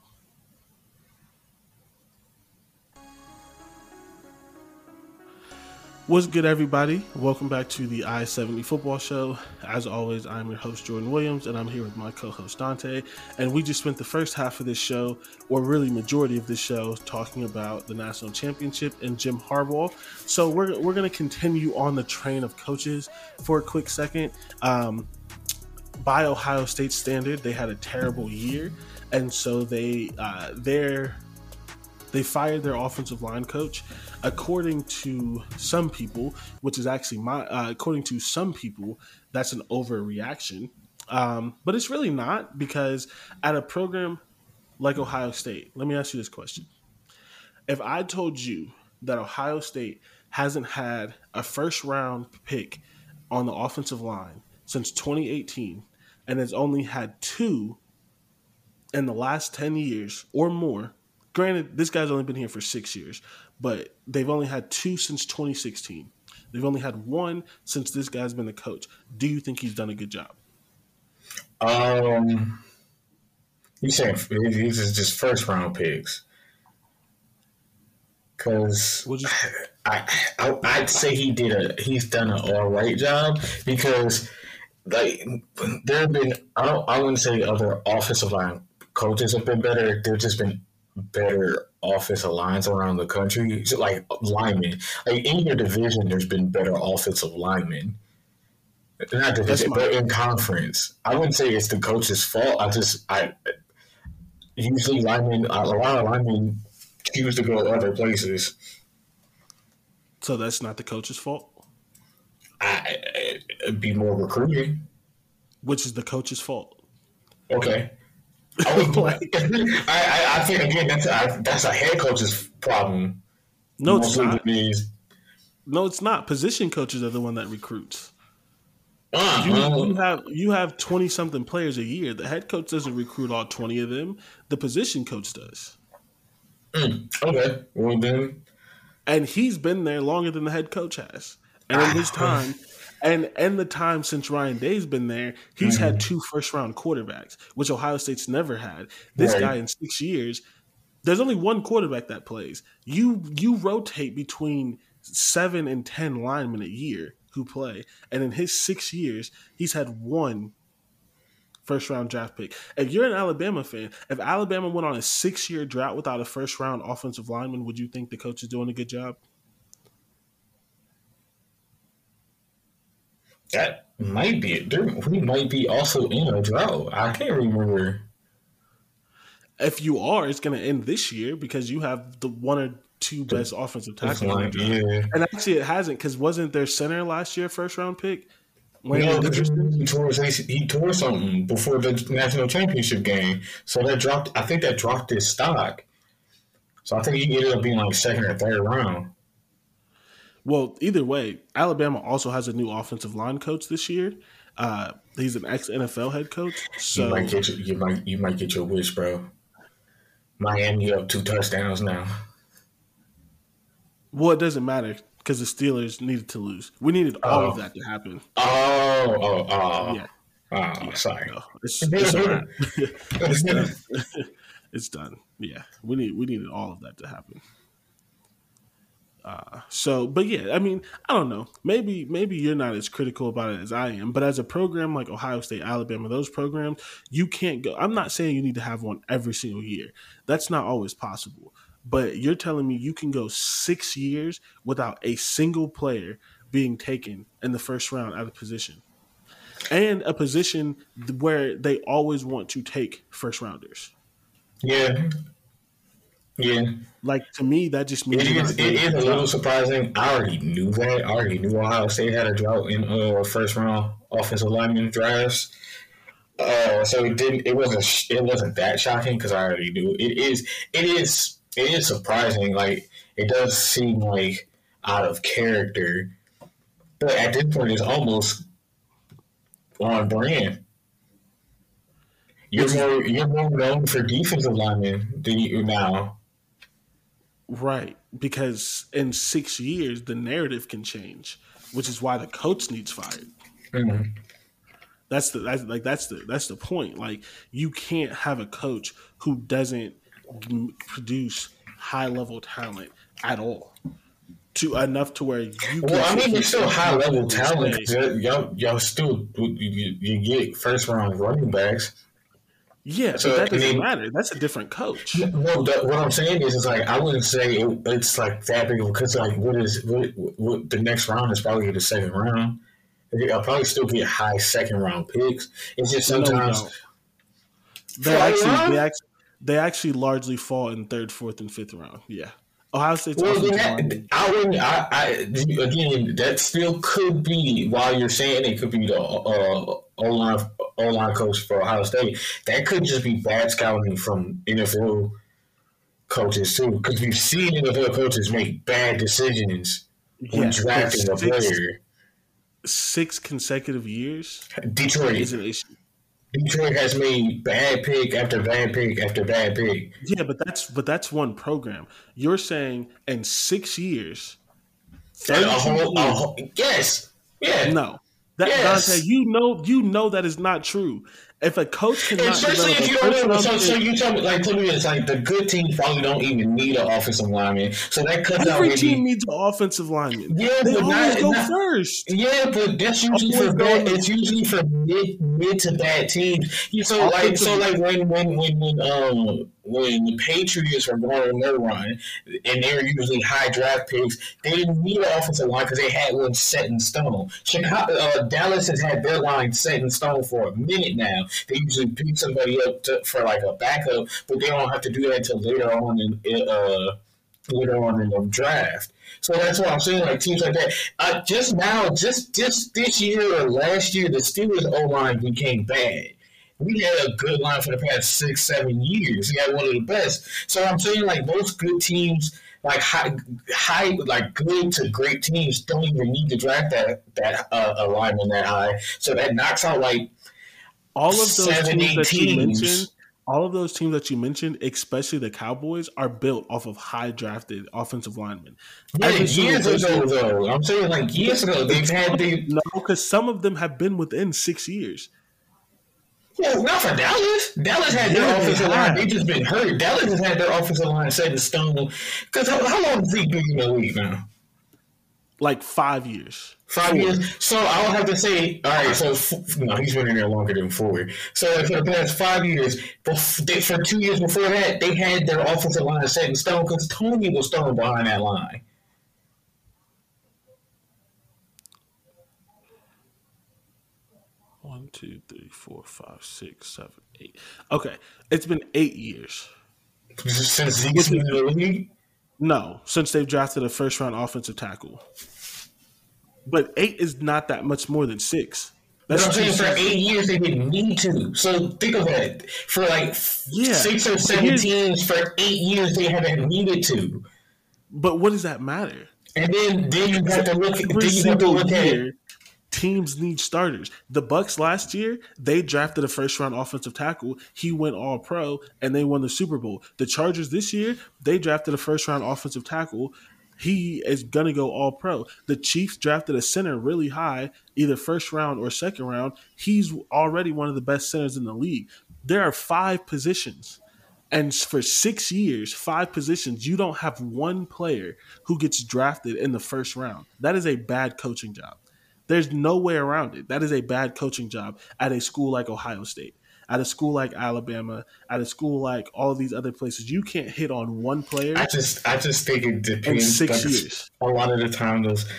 What's good, everybody? Welcome back to the I 70 Football Show. As always, I'm your host, Jordan Williams, and I'm here with my co host, Dante. And we just spent the first half of this show, or really majority of this show, talking about the national championship and Jim Harbaugh. So we're, we're going to continue on the train of coaches for a quick second. Um, by Ohio State standard, they had a terrible year, and so they uh, they fired their offensive line coach. According to some people, which is actually my, uh, according to some people, that's an overreaction. Um, but it's really not because at a program like Ohio State, let me ask you this question. If I told you that Ohio State hasn't had a first round pick on the offensive line since 2018 and has only had two in the last 10 years or more Granted, this guy's only been here for six years, but they've only had two since 2016. They've only had one since this guy's been the coach. Do you think he's done a good job? Um, you saying these is just first round picks? Because I, I I'd say he did a he's done an all right job because like there have been I don't I wouldn't say other offensive line coaches have been better. There've just been better offensive lines around the country. Like linemen, like in your division, there's been better offensive linemen. Not division, but in conference. I wouldn't say it's the coach's fault. I just I usually linemen a lot of linemen choose to go other places. So that's not the coach's fault. I, it'd be more recruiting, which is the coach's fault. Okay. [laughs] I, [laughs] I, I, I, think again that's a, that's a head coach's problem. No, it's not. No, it's not. Position coaches are the one that recruits. Uh, you, uh, you, have you have twenty something players a year. The head coach doesn't recruit all twenty of them. The position coach does. Mm, okay, well then, and he's been there longer than the head coach has. And in his [laughs] time, and and the time since Ryan Day's been there, he's mm-hmm. had two first round quarterbacks, which Ohio State's never had. This right. guy in six years, there's only one quarterback that plays. You you rotate between seven and ten linemen a year who play, and in his six years, he's had one first round draft pick. If you're an Alabama fan, if Alabama went on a six year drought without a first round offensive lineman, would you think the coach is doing a good job? That might be it. We might be also in a drought. I can't remember. If you are, it's going to end this year because you have the one or two best offensive tackles. yeah. And actually, it hasn't because wasn't their center last year first round pick? No, he tore, he tore something before the national championship game, so that dropped. I think that dropped his stock. So I think he ended up being like second or third round. Well, either way, Alabama also has a new offensive line coach this year. Uh, he's an ex NFL head coach. So you might get your, you might you might get your wish, bro. Miami up two touchdowns now. Well, it doesn't matter because the Steelers needed to lose. We needed all of oh. that to happen. Oh, oh, oh. Yeah. Oh, yeah, sorry. No, it's, it's, [laughs] it's done. [laughs] it's done. Yeah, we need we needed all of that to happen. Uh, so, but yeah, I mean, I don't know. Maybe, maybe you're not as critical about it as I am. But as a program like Ohio State, Alabama, those programs, you can't go. I'm not saying you need to have one every single year. That's not always possible. But you're telling me you can go six years without a single player being taken in the first round out of position, and a position where they always want to take first rounders. Yeah, yeah. Like to me, that just means it is, it is a little surprising. I already knew that. I already knew Ohio State had a drought in uh, first round offensive lineman drafts. Uh, so it didn't. It wasn't. It wasn't that shocking because I already knew. It is. It is. It is surprising. Like it does seem like out of character, but at this point, it's almost on brand. You're more you're more known for defensive linemen than you now. Right, because in six years the narrative can change, which is why the coach needs fired. Mm-hmm. That's the that's like that's the that's the point. Like you can't have a coach who doesn't produce high level talent at all to enough to where you. Well, I mean, it's still high level talent. Y'all, y'all still you, you, get first round running backs. Yeah, so, but that doesn't I mean, matter. That's a different coach. No, the, what I'm saying is, it's like I wouldn't say it, it's like that big because like what is what, what the next round is probably the second round. I'll probably still get high second round picks. It's just sometimes no, they actually, they actually they actually largely fall in third, fourth, and fifth round. Yeah. Ohio State's well, that, I wouldn't. I, I again, that still could be while you're saying it could be the uh, O line O line coach for Ohio State. That could just be bad scouting from NFL coaches too, because we've seen NFL coaches make bad decisions when drafting a player. Six consecutive years. Detroit is an issue. Detroit has made bad pick after bad pick after bad pick. Yeah, but that's but that's one program. You're saying in six years, a whole, a whole, yes, yeah, no. That yes. Dante, you know, you know that is not true. If a coach cannot, especially if you don't know, so, so you tell me, like, tell me, it's like the good teams probably don't even need an offensive lineman, so that cuts Every out. Every team needs an offensive lineman. Yeah, they but always not, go not, first. Yeah, but that's usually always for bad. It's usually for mid mid to bad teams. You so like so like when when when when um when the Patriots were going on their run, and they were usually high draft picks, they didn't need an offensive line because they had one set in stone. Chicago, uh, Dallas has had their line set in stone for a minute now. They usually pick somebody up to, for like a backup, but they don't have to do that until later on in uh, later on in the draft. So that's what I'm saying. Like teams like that. Uh, just now, just just this year or last year, the Steelers O line became bad we had a good line for the past six, seven years. We had one of the best. So I'm saying like most good teams, like high, high, like good to great teams, don't even need to draft that that uh, alignment that high. So that knocks out like all of those seven, teams that teams. you mentioned. All of those teams that you mentioned, especially the Cowboys, are built off of high drafted offensive linemen. Yeah, years ago, though. I'm saying like years ago, they've had the no, because some of them have been within six years. Yeah, not for Dallas. Dallas had their yeah, offensive line. They just been hurt. Dallas has had their offensive line set in stone. Because how, how, long has Zeke been in the league now? Like five years. Five years. So I would have to say, all right. So no, he's been in there longer than four. So for the past five years, for two years before that, they had their offensive line set in stone because Tony was thrown behind that line. One, two, three, four, five, six, seven, eight. Okay, it's been eight years since Zeke's been in the league. No, since they've drafted a first round offensive tackle. But eight is not that much more than six. That's what I'm saying for eight years they didn't need to. So think of it. For like yeah. six or seven teams, for eight years they haven't needed to. But what does that matter? And then then you have to look. Then you have to look year, at teams need starters. The Bucs last year, they drafted a first round offensive tackle. He went all pro and they won the Super Bowl. The Chargers this year, they drafted a first round offensive tackle. He is going to go all pro. The Chiefs drafted a center really high, either first round or second round. He's already one of the best centers in the league. There are five positions. And for six years, five positions, you don't have one player who gets drafted in the first round. That is a bad coaching job. There's no way around it. That is a bad coaching job at a school like Ohio State, at a school like Alabama, at a school like all these other places. You can't hit on one player. I just, I just think it depends. six years. A lot of the time, those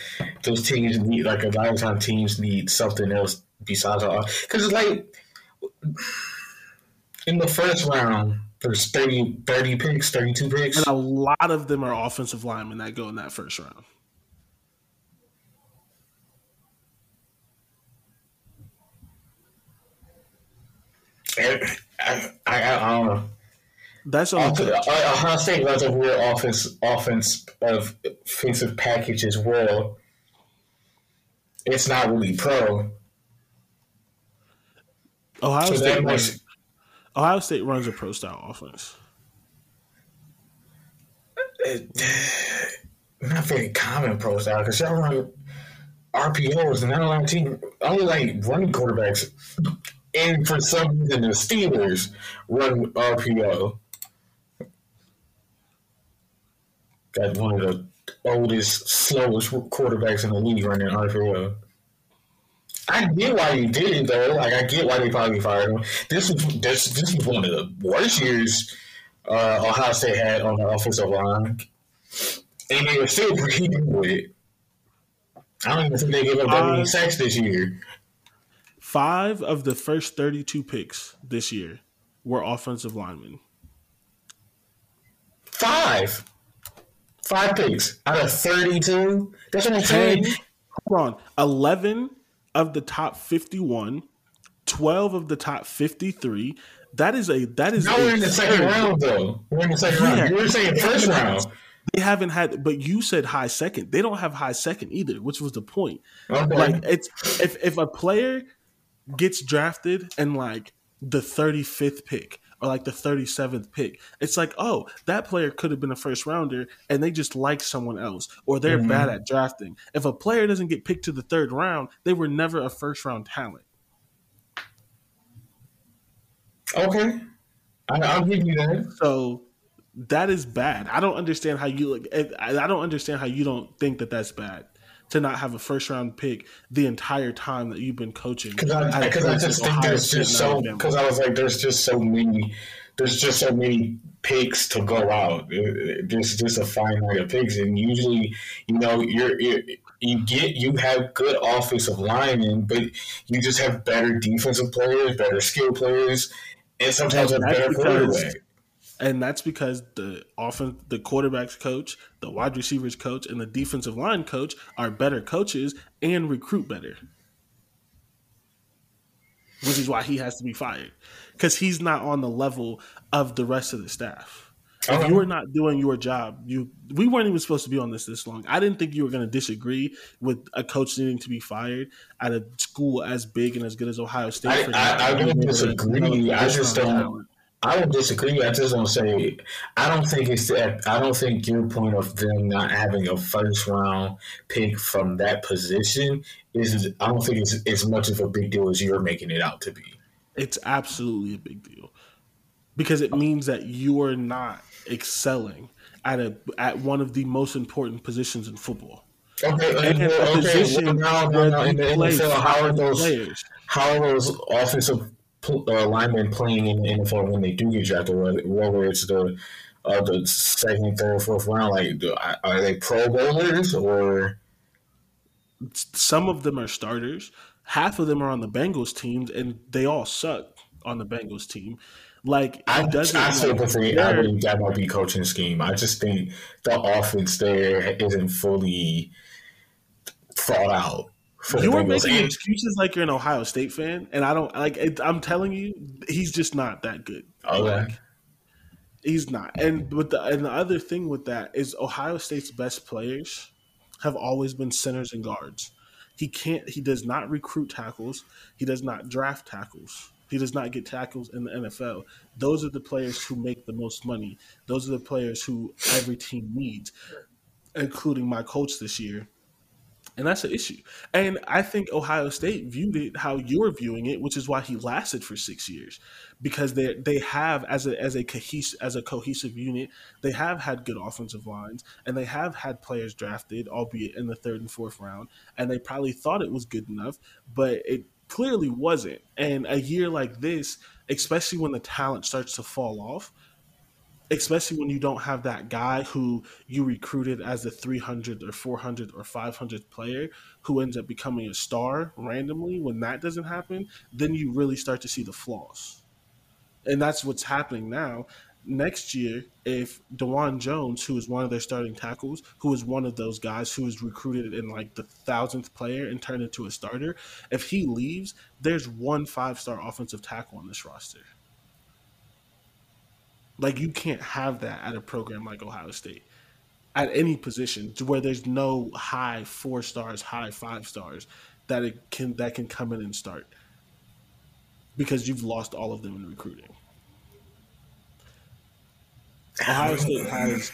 those teams need like a lot of time teams need something else besides uh, all because it's like in the first round. There's 30, 30 picks, 32 picks. And a lot of them are offensive linemen that go in that first round. I, I, I, don't know. That's the Ohio State runs a weird offense, offense of offensive package as well. It's not really pro. Ohio so State runs, Ohio State runs a pro style offense. [sighs] Not very common pro style because y'all run RPOs and not a lot of team only like running quarterbacks. And for some reason, the Steelers run RPO. Got one of the oldest, slowest quarterbacks in the league running RPO. I get why you did it though. Like I get why they probably fired him. This was this this was one of the worst years uh, Ohio State had on the offensive line, and they were still pretty good. I don't even think they gave up that many sacks this year. Five of the first thirty-two picks this year were offensive linemen. Five, five picks out of thirty-two. That's what I'm saying. Hold on, eleven of the top 51, 12 of the top 53. That is a that is. No, we're in the second round though. We're in the second yeah. round. You were saying first round. They haven't had, but you said high second. They don't have high second either, which was the point. Okay. Like it's if if a player gets drafted and like the 35th pick or like the 37th pick. It's like, oh, that player could have been a first rounder and they just like someone else or they're mm-hmm. bad at drafting. If a player doesn't get picked to the third round, they were never a first round talent. Okay. I, will give you that. So that is bad. I don't understand how you like. I don't understand how you don't think that that's bad to not have a first round pick the entire time that you've been coaching. Because I, I just think there's just so because I was like, there's just so many, there's just so many picks to go out. There's just a finite of picks, and usually, you know, you're, you're you get you have good offensive linemen, but you just have better defensive players, better skill players, and sometimes and a better quarterback and that's because the often the quarterbacks coach, the wide receivers coach, and the defensive line coach are better coaches and recruit better. Which is why he has to be fired because he's not on the level of the rest of the staff. If you were not doing your job, you we weren't even supposed to be on this this long. I didn't think you were going to disagree with a coach needing to be fired at a school as big and as good as Ohio State. I, I, I don't disagree. I just don't. I don't disagree. I just want to say I don't think it's that. I don't think your point of them not having a first round pick from that position is. I don't think it's as much of a big deal as you're making it out to be. It's absolutely a big deal because it means that you are not excelling at a at one of the most important positions in football. Okay, and well, okay. Well, now, now, now in the NFL, how are those? Players. How are those offensive uh, linemen playing in the NFL when they do get drafted, whether it's the uh, the second, third, fourth round, like do, are they Pro Bowlers or? Some of them are starters. Half of them are on the Bengals teams, and they all suck on the Bengals team. Like I, doesn't. I still prefer. I believe that might be coaching scheme. I just think the offense there isn't fully thought out. You are making excuses like you're an Ohio State fan, and I don't like. It, I'm telling you, he's just not that good. Okay. Like, he's not. And but the and the other thing with that is Ohio State's best players have always been centers and guards. He can't. He does not recruit tackles. He does not draft tackles. He does not get tackles in the NFL. Those are the players who make the most money. Those are the players who every team needs, including my coach this year and that's an issue. And I think Ohio State viewed it how you're viewing it, which is why he lasted for six years, because they they have as a as a cohesive as a cohesive unit, they have had good offensive lines, and they have had players drafted, albeit in the third and fourth round, and they probably thought it was good enough, but it clearly wasn't. And a year like this, especially when the talent starts to fall off, especially when you don't have that guy who you recruited as a 300 or 400 or 500 player who ends up becoming a star randomly when that doesn't happen then you really start to see the flaws. And that's what's happening now. Next year if Dawand Jones who is one of their starting tackles who is one of those guys who is recruited in like the thousandth player and turned into a starter if he leaves there's one five star offensive tackle on this roster like you can't have that at a program like Ohio State at any position to where there's no high four stars, high five stars that it can that can come in and start because you've lost all of them in recruiting. Ohio State has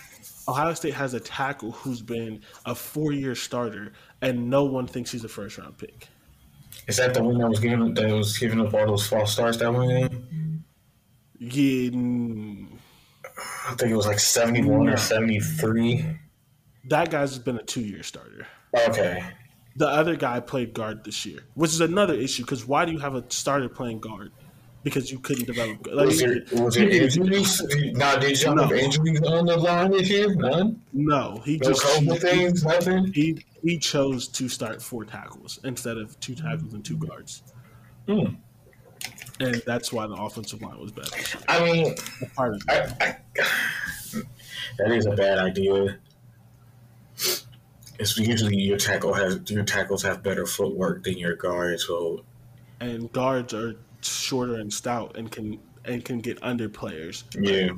Ohio State has a tackle who's been a four year starter, and no one thinks he's a first round pick. Is that the one that was giving that was giving up all those false starts that one game? Yeah, I think it was like seventy one No. or seventy three. that guy's been a two year starter. Okay. The other guy played guard this year, which is another issue. Because why do you have a starter playing guard? Because you couldn't develop. Like, Was there was there injuries? Now did y'all have injuries on the line this year? None. no, he No just COVID things. Nothing. he he chose to start four tackles instead of two tackles and two guards, Hmm. And that's why the offensive line was bad. I mean, Part of. I, I, that is a bad idea. It's usually your tackle has your tackles have better footwork than your guards. So and guards are shorter and stout and can and can get under players yeah,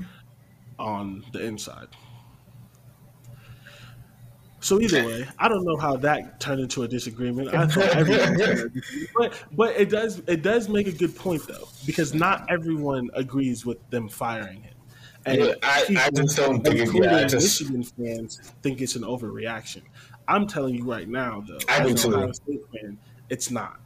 on the inside. So either way, I don't know how that turned into a disagreement. I thought [laughs] everyone, was gonna disagree. but but it does it does make a good point though because not everyone agrees with them firing him. And Yeah, I- I just don't think including yeah, just- Michigan fans think it's an overreaction. I'm telling you right now, though, I as an. Ohio State fan, it's not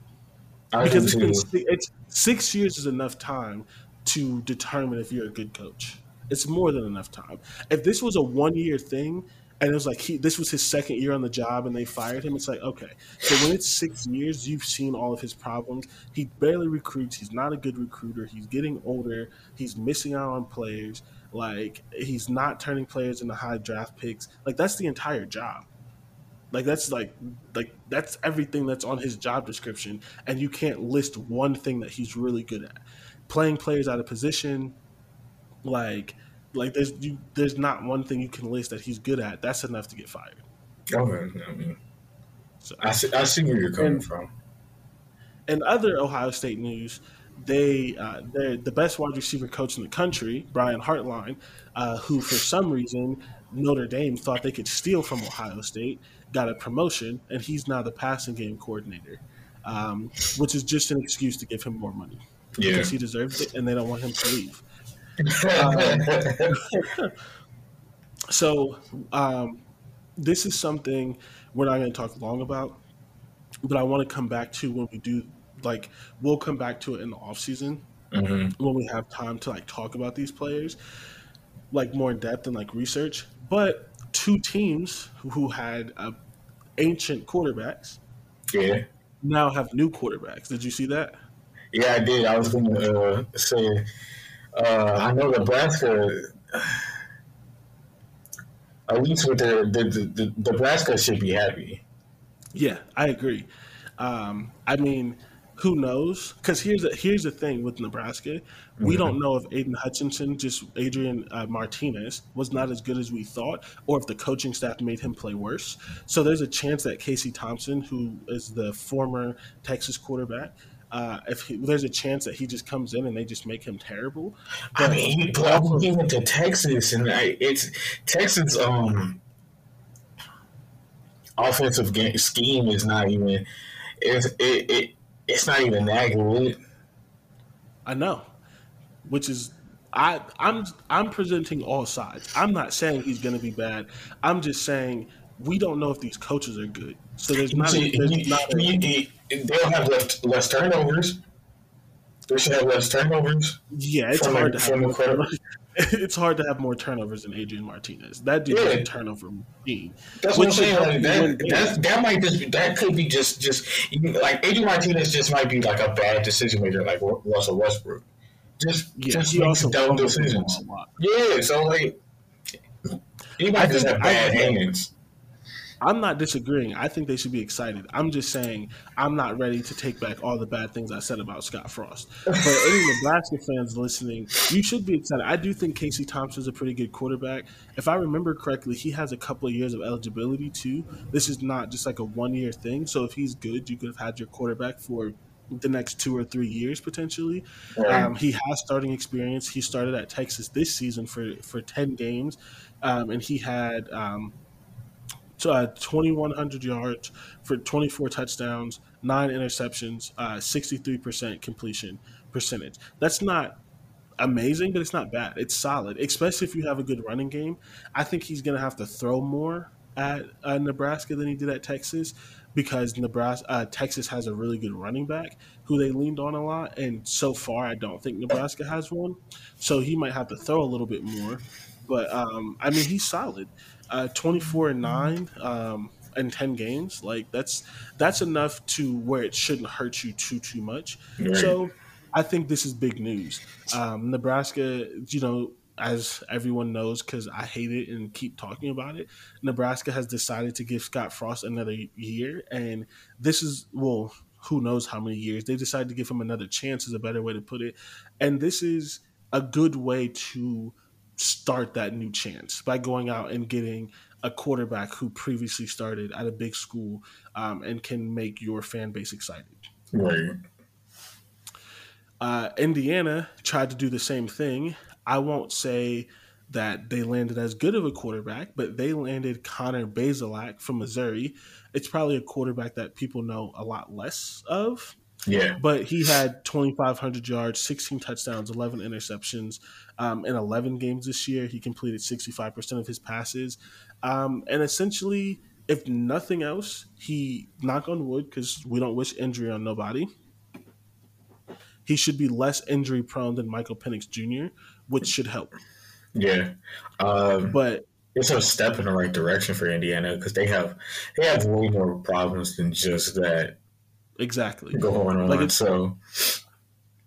I because it's, been, it's six years is enough time to determine if you're a good coach. It's more than enough time. If this was a one year thing and it was like he this was his second year on the job and they fired him, it's like okay. So when it's six years, you've seen all of his problems. He barely recruits. He's not a good recruiter. He's getting older. He's missing out on players. Like he's not turning players into high draft picks. Like that's the entire job. Like that's like like that's everything that's on his job description, and you can't list one thing that he's really good at. Playing players out of position, like like there's you there's not one thing you can list that he's good at. That's enough to get fired. Okay, I mean, So I see, I see where you're coming And- from. in other Ohio State news, they uh, they're the best wide receiver coach in the country, Brian Hartline, uh, who for some reason Notre Dame thought they could steal from Ohio State, got a promotion, and he's now the passing game coordinator, um, which is just an excuse to give him more money Yeah. because he deserves it, and they don't want him to leave. [laughs] So um, this is something we're not going to talk long about, but I want to come back to when we do. Like we'll come back to it in the off season hmm when we have time to like talk about these players, like more in depth and like research. But two teams who had uh, ancient quarterbacks Yeah. now have new quarterbacks. Did you see that? Yeah, I did. I was going to uh, say, uh, I know Nebraska, at least with the, the, the, the Nebraska should be happy. Yeah, I agree. Um, I mean, who knows? Because here's the, here's the thing with Nebraska, we Mhm. don't know if Aiden Hutchinson, just Adrian uh, Martinez, was not as good as we thought, or if the coaching staff made him play worse. So there's a chance that Casey Thompson, who is the former Texas quarterback, uh, if he, there's a chance that he just comes in and they just make him terrible. I But mean, he, he went to Texas, and I, it's Texas. Um, offensive game, scheme is not even. It's it, it it's not even that good. I know, which is I I'm I'm presenting all sides. I'm not saying he's going to be bad. I'm just saying we don't know if these coaches are good. So there's not a, there's you- not a, you- they'll have less, less turnovers. They should have less turnovers. yeah. It's hard the- to have more, quarterback. [laughs] it's hard to have more turnovers than Adrian Martinez. That dude's Yeah. a turnover machine. That's what I'm saying. Like, that, that, that might just be, that could be just just like Adrian Martinez just might be like a bad decision maker like Russell Westbrook. Just Yeah, just makes also dumb fumbles the ball decisions. Yeah, so like he might I just have bad I- hands. I'm not disagreeing. I think they should be excited. I'm just saying I'm not ready to take back all the bad things I said about Scott Frost. But any Nebraska fans listening, you should be excited. I do think Casey Thompson's a pretty good quarterback. If I remember correctly, he has a couple of years of eligibility too. This is not just like a one year thing. So if he's good, you could have had your quarterback for the next two or three years potentially. Um, he has starting experience. He started at Texas this season for for ten games, um, and he had um, uh, twenty one hundred yards for twenty four touchdowns, nine interceptions, three percent completion percentage. That's not amazing, but it's not bad. It's solid, especially if you have a good running game. I think he's going to have to throw more at uh, Nebraska than he did at Texas because Nebraska uh, Texas has a really good running back who they leaned on a lot, and so far I don't think Nebraska has one. So he might have to throw a little bit more. But um, I mean, he's solid. Uh, Twenty four and nine. Um, in 10 games like that's that's enough to where it shouldn't hurt you too too much right. so I think this is big news. Um, Nebraska, you know, as everyone knows, because I hate it and keep talking about it, Nebraska has decided to give Scott Frost another year. And this is, well, who knows how many years. They decided to give him another chance, is a better way to put it. And this is a good way to start that new chance by going out and getting a quarterback who previously started at a big school um, and can make your fan base excited. Right. Uh, Indiana tried to do the same thing. I won't say that they landed as good of a quarterback, but they landed Connor Bazelak from Missouri. It's probably a quarterback that people know a lot less of. Yeah. But he had 2,500 yards, 16 touchdowns, 11 interceptions um, in 11 games this year. He completed 65% of his passes. Um, and essentially, if nothing else, he, knock on wood, because we don't wish injury on nobody, he should be less injury prone than Michael Penix Jr., which should help. Yeah, um, but it's a step in the right direction for Indiana because they have they have way more problems than just that. Exactly going on. Like it's, so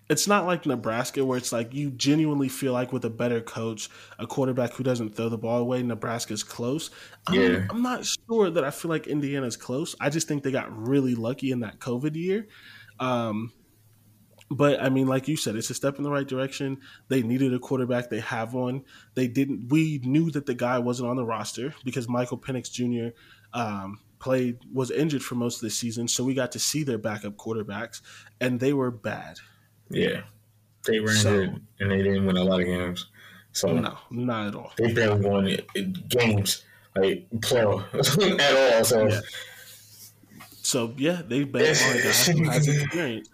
it's not like Nebraska where it's like you genuinely feel like with a better coach, a quarterback who doesn't throw the ball away, Nebraska's close. I'm, yeah. I'm not sure that I feel like Indiana's close. I just think they got really lucky in that COVID year. Um, but I mean, like you said, it's a step in the right direction. They needed a quarterback. They have one. They didn't. We knew that the guy wasn't on the roster because Michael Penix Jr. Um, played was injured for most of the season, so we got to see their backup quarterbacks, and they were bad. Yeah, they were so, injured, and they didn't win a lot of games. So no, not at all. They barely won games like plural [laughs] at all. So. Yeah. So yeah, they bet on [laughs] a guy who has experience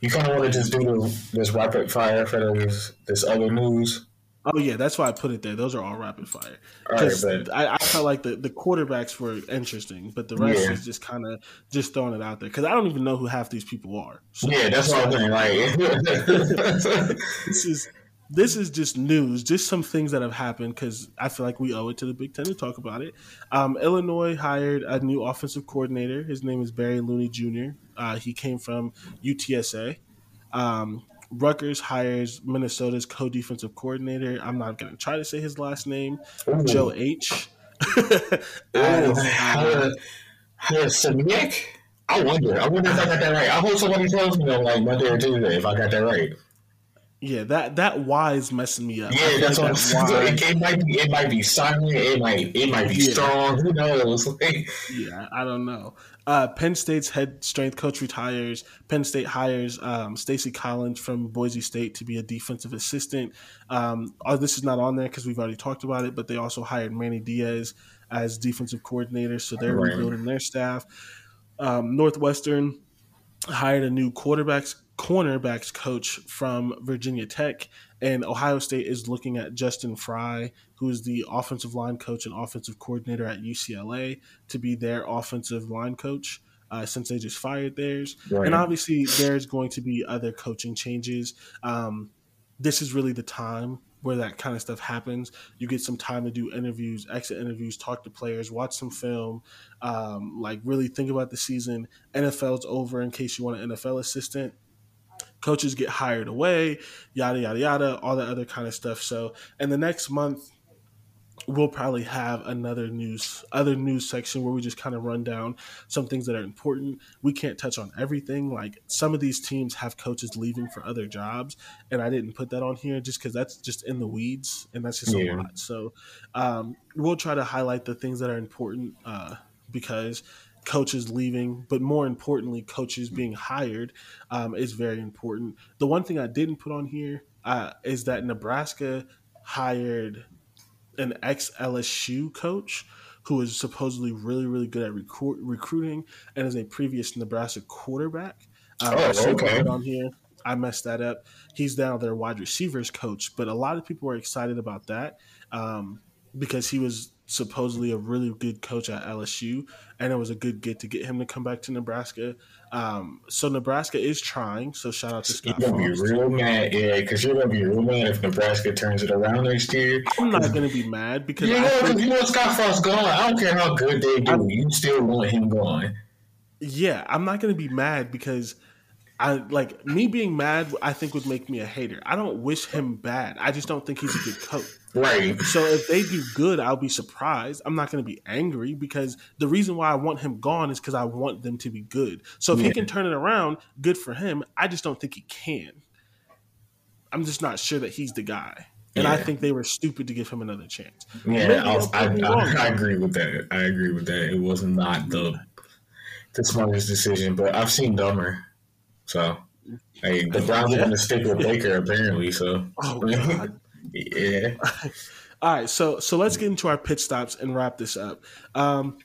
you kind of want to just do this rapid fire for this this other news. Oh yeah, that's why I put it there. Those are all rapid fire. Because right, I, I, felt like the, the quarterbacks were interesting, but the rest yeah. is just kind of just throwing it out there because I don't even know who half these people are. So, yeah, that's what I'm saying. Like [laughs] this is this is just news, just some things that have happened because I feel like we owe it to the Big Ten to talk about it. Um, Illinois hired a new offensive coordinator. His name is Barry Lunney Jr. Uh, he came from UTSA. Um, Rutgers hires Minnesota's co-defensive coordinator. I'm not going to try to say his last name, Ooh. Joe H. [laughs] As, I wonder. I wonder if I got that right. I hope somebody tells me on like Monday or Tuesday if I got that right. Yeah, that that Y is messing me up. Yeah, that's like what that it, it, might be. It might be silent. It might. It might be yeah. strong. Who knows? [laughs] yeah, I don't know. Uh, Penn State's head strength coach retires. Penn State hires um, Stacy Collins from Boise State to be a defensive assistant. Um, oh, this is not on there because we've already talked about it, but they also hired Manny Diaz as defensive coordinator, so they're right. rebuilding their staff. Um, Northwestern hired a new quarterbacks cornerbacks coach from Virginia Tech, and Ohio State is looking at Justin Frye, who is the offensive line coach and offensive coordinator at UCLA, to be their offensive line coach. Uh, since they just fired theirs, right. and obviously there's going to be other coaching changes. Um, this is really the time where that kind of stuff happens. You get some time to do interviews, exit interviews, talk to players, watch some film, um, like really think about the season. NFL's over in case you want an NFL assistant coaches get hired away, yada yada yada, all that other kind of stuff. So, in the next month, we'll probably have another news other news section where we just kind of run down some things that are important we can't touch on everything like some of these teams have coaches leaving for other jobs and i didn't put that on here just because that's just in the weeds and that's just yeah. a lot so um, we'll try to highlight the things that are important uh, because coaches leaving, but more importantly, coaches being hired um, is very important. The one thing I didn't put on here uh, is that Nebraska hired an ex LSU coach who is supposedly really, really good at recruiting and is a previous Nebraska quarterback. Um, oh, okay. On here, I messed that up. He's now their wide receivers coach, but a lot of people were excited about that um, because he was supposedly a really good coach at LSU, and it was a good get to get him to come back to Nebraska. Um, so Nebraska is trying. So shout out to Scott. You're gonna be real mad, yeah, because you're gonna be real mad if Nebraska turns it around next year. I'm not gonna be mad because you know, think, you know Scott Frost gone. I don't care how good they do, I, you still want him gone. Yeah, I'm not gonna be mad because. I like me being mad. I think would make me a hater. I don't wish him bad. I just don't think he's a good coach. Right. So if they do good, I'll be surprised. I'm not going to be angry because the reason why I want him gone is because I want them to be good. So if yeah. he can turn it around, good for him. I just don't think he can. I'm just not sure that he's the guy. And yeah. I think they were stupid to give him another chance. Yeah, I, I, I, I, agree with that. I agree with that. It was not the the smartest decision, but I've seen dumber. So, hey, the Browns are going to stick with Baker apparently. So, oh, God. [laughs] Yeah. [laughs] All right, so so let's get into our pit stops and wrap this up. Um,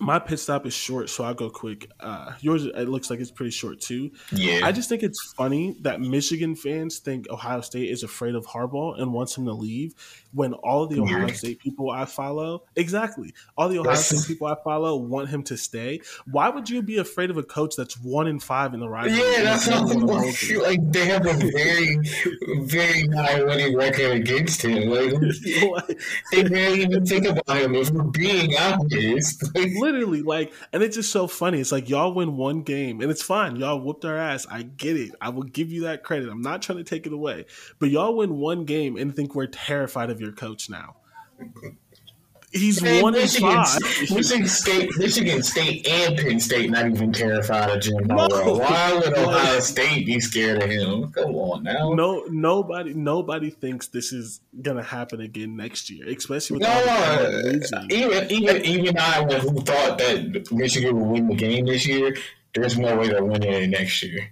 my pit stop is short, so I'll go quick. Uh, yours, it looks like it's pretty short too. Yeah. I just think it's funny that Michigan fans think Ohio State is afraid of Harbaugh and wants him to leave when all the Ohio State people I follow, exactly, all the Ohio State people I follow want him to stay. Why would you be afraid of a coach that's one in five in the rise? Yeah, that's not the like they have a very, very high winning record against him. [laughs] Like they barely even think about him if we're being honest. [laughs] Like, literally like and it's just so funny. It's like y'all win one game and it's fine. Y'all whooped our ass. I get it. I will give you that credit. I'm not trying to take it away. But y'all win one game and think we're terrified of your coach now He's Man, one Michigan, Michigan State, Michigan State, and Penn State not even terrified of Jim no. Why would Ohio State be scared of him? Come on now. No, nobody, nobody thinks this is gonna happen again next year, especially with no, uh, even even even I, who thought that Michigan would win the game this year, there's no way they're winning it next year.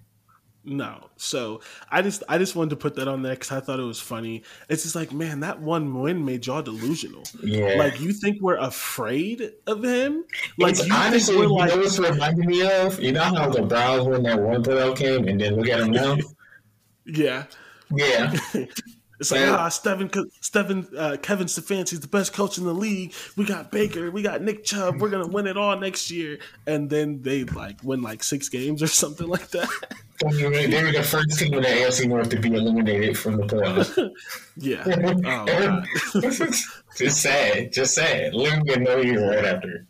No. So I just I just wanted to put that on there because I thought it was funny. It's just like, man, that one win made y'all delusional. Yeah. Like you think we're afraid of him? Like it's you honestly, think we're like, know what's reminding me of? You know how the Browns won that one playoff game and then look at them now? [laughs] yeah. Yeah. [laughs] It's like, ah, Stephen, Stephen, uh, Kevin Stefanski's the best coach in the league. We got Baker, we got Nick Chubb. We're gonna win it all next year, and then they like win like six games or [laughs] something like that. They were the first team in the AFC North to be eliminated from the playoffs. [laughs] yeah, [laughs] oh, just sad, just sad. Literally a no year right after.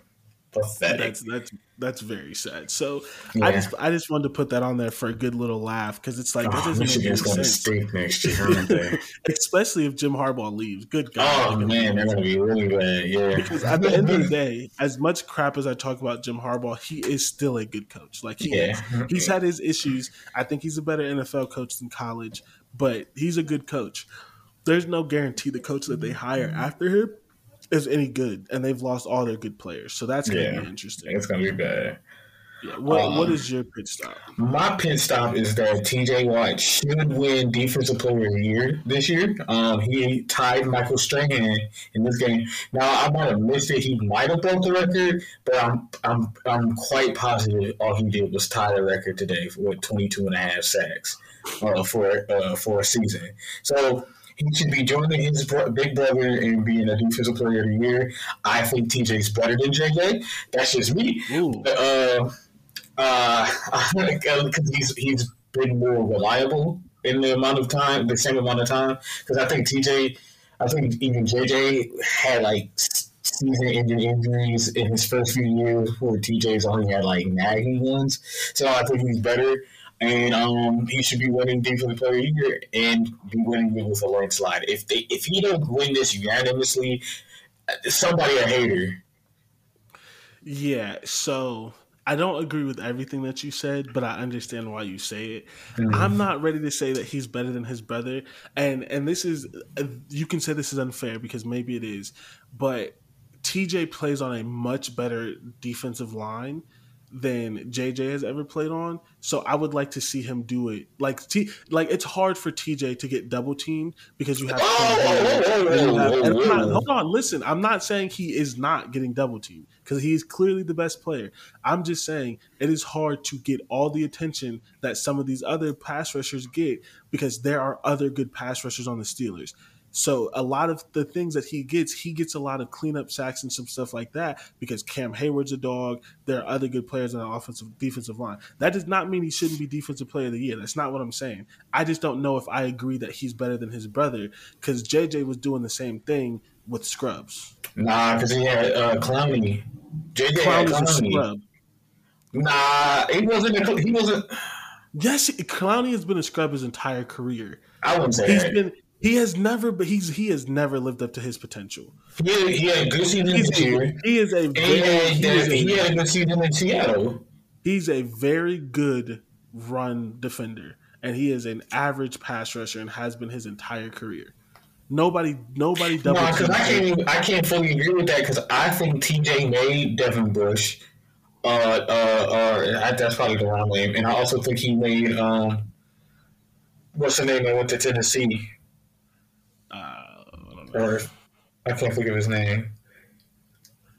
Pathetic. That's that's that's very sad. So yeah. I just I just wanted to put that on there for a good little laugh because it's like oh, that doesn't Michigan's going to stink next year, [laughs] aren't they? Especially if Jim Harbaugh leaves. Good God! Oh man, they're going to be really bad. Yeah. Because at the end of the [laughs] day, as much crap as I talk about Jim Harbaugh, he is still a good coach. Like he yeah. he's had his issues. I think he's a better NFL coach than college, but he's a good coach. There's no guarantee the coach that they hire after him is any good, and they've lost all their good players. So that's gonna yeah, be interesting. It's gonna be bad. Yeah. What, um, what is your pit stop? My pit stop is that T.J. Watt should win Defensive Player of the Year this year. Um, he tied Michael Strahan in this game. Now I might have missed it. He might have broke the record, but I'm I'm I'm quite positive all he did was tie the record today with 22 and a half sacks uh, for uh, for a season. So he should be joining his big brother and being a defensive player of the year. I think TJ's better than JJ. That's just me. But, uh, [laughs] uh, because he's he's been more reliable in the amount of time, the same amount of time. Because I think TJ, I think even JJ had like season-ending injuries in his first few years, where TJ's only had like nagging ones. So I think he's better and um, he should be winning defensive player of the year and be winning it with a landslide. If they if he don't win this unanimously, somebody a hater. Yeah, so I don't agree with everything that you said, but I understand why you say it. Mm-hmm. I'm not ready to say that he's better than his brother, and and this is you can say this is unfair because maybe it is, but TJ plays on a much better defensive line than JJ has ever played on. So I would like to see him do it. Like T, like it's hard for TJ to get double teamed because you have. To. Hold on, listen. I'm not saying he is not getting double teamed because he's clearly the best player. I'm just saying it is hard to get all the attention that some of these other pass rushers get because there are other good pass rushers on the Steelers. So a lot of the things that he gets, he gets a lot of cleanup sacks and some stuff like that because Cam Heyward's a dog. There are other good players on the offensive defensive line. That does not mean he shouldn't be defensive player of the year. That's not what I'm saying. I just don't know if I agree that he's better than his brother because JJ was doing the same thing with Scrubs. Nah, because he had uh, Clowney. JJ Clowney's had Clowney. scrub. Nah, he wasn't. A, he wasn't. Yes, Clowney has been a scrub his entire career. I wouldn't say he's that. been he has never, but he's he has never lived up to his potential. He had, he had a good season he's, here. He is a very, he, had, he had a good season in Seattle. He's a very good run defender, and he is an average pass rusher and has been his entire career. Nobody, nobody. No, because I can't, even, I can't fully agree with that because I think T.J. made Devin Bush. Uh, uh, uh, that's probably the wrong name, and I also think he made um, what's the name? I went to Tennessee or I can't think of his name.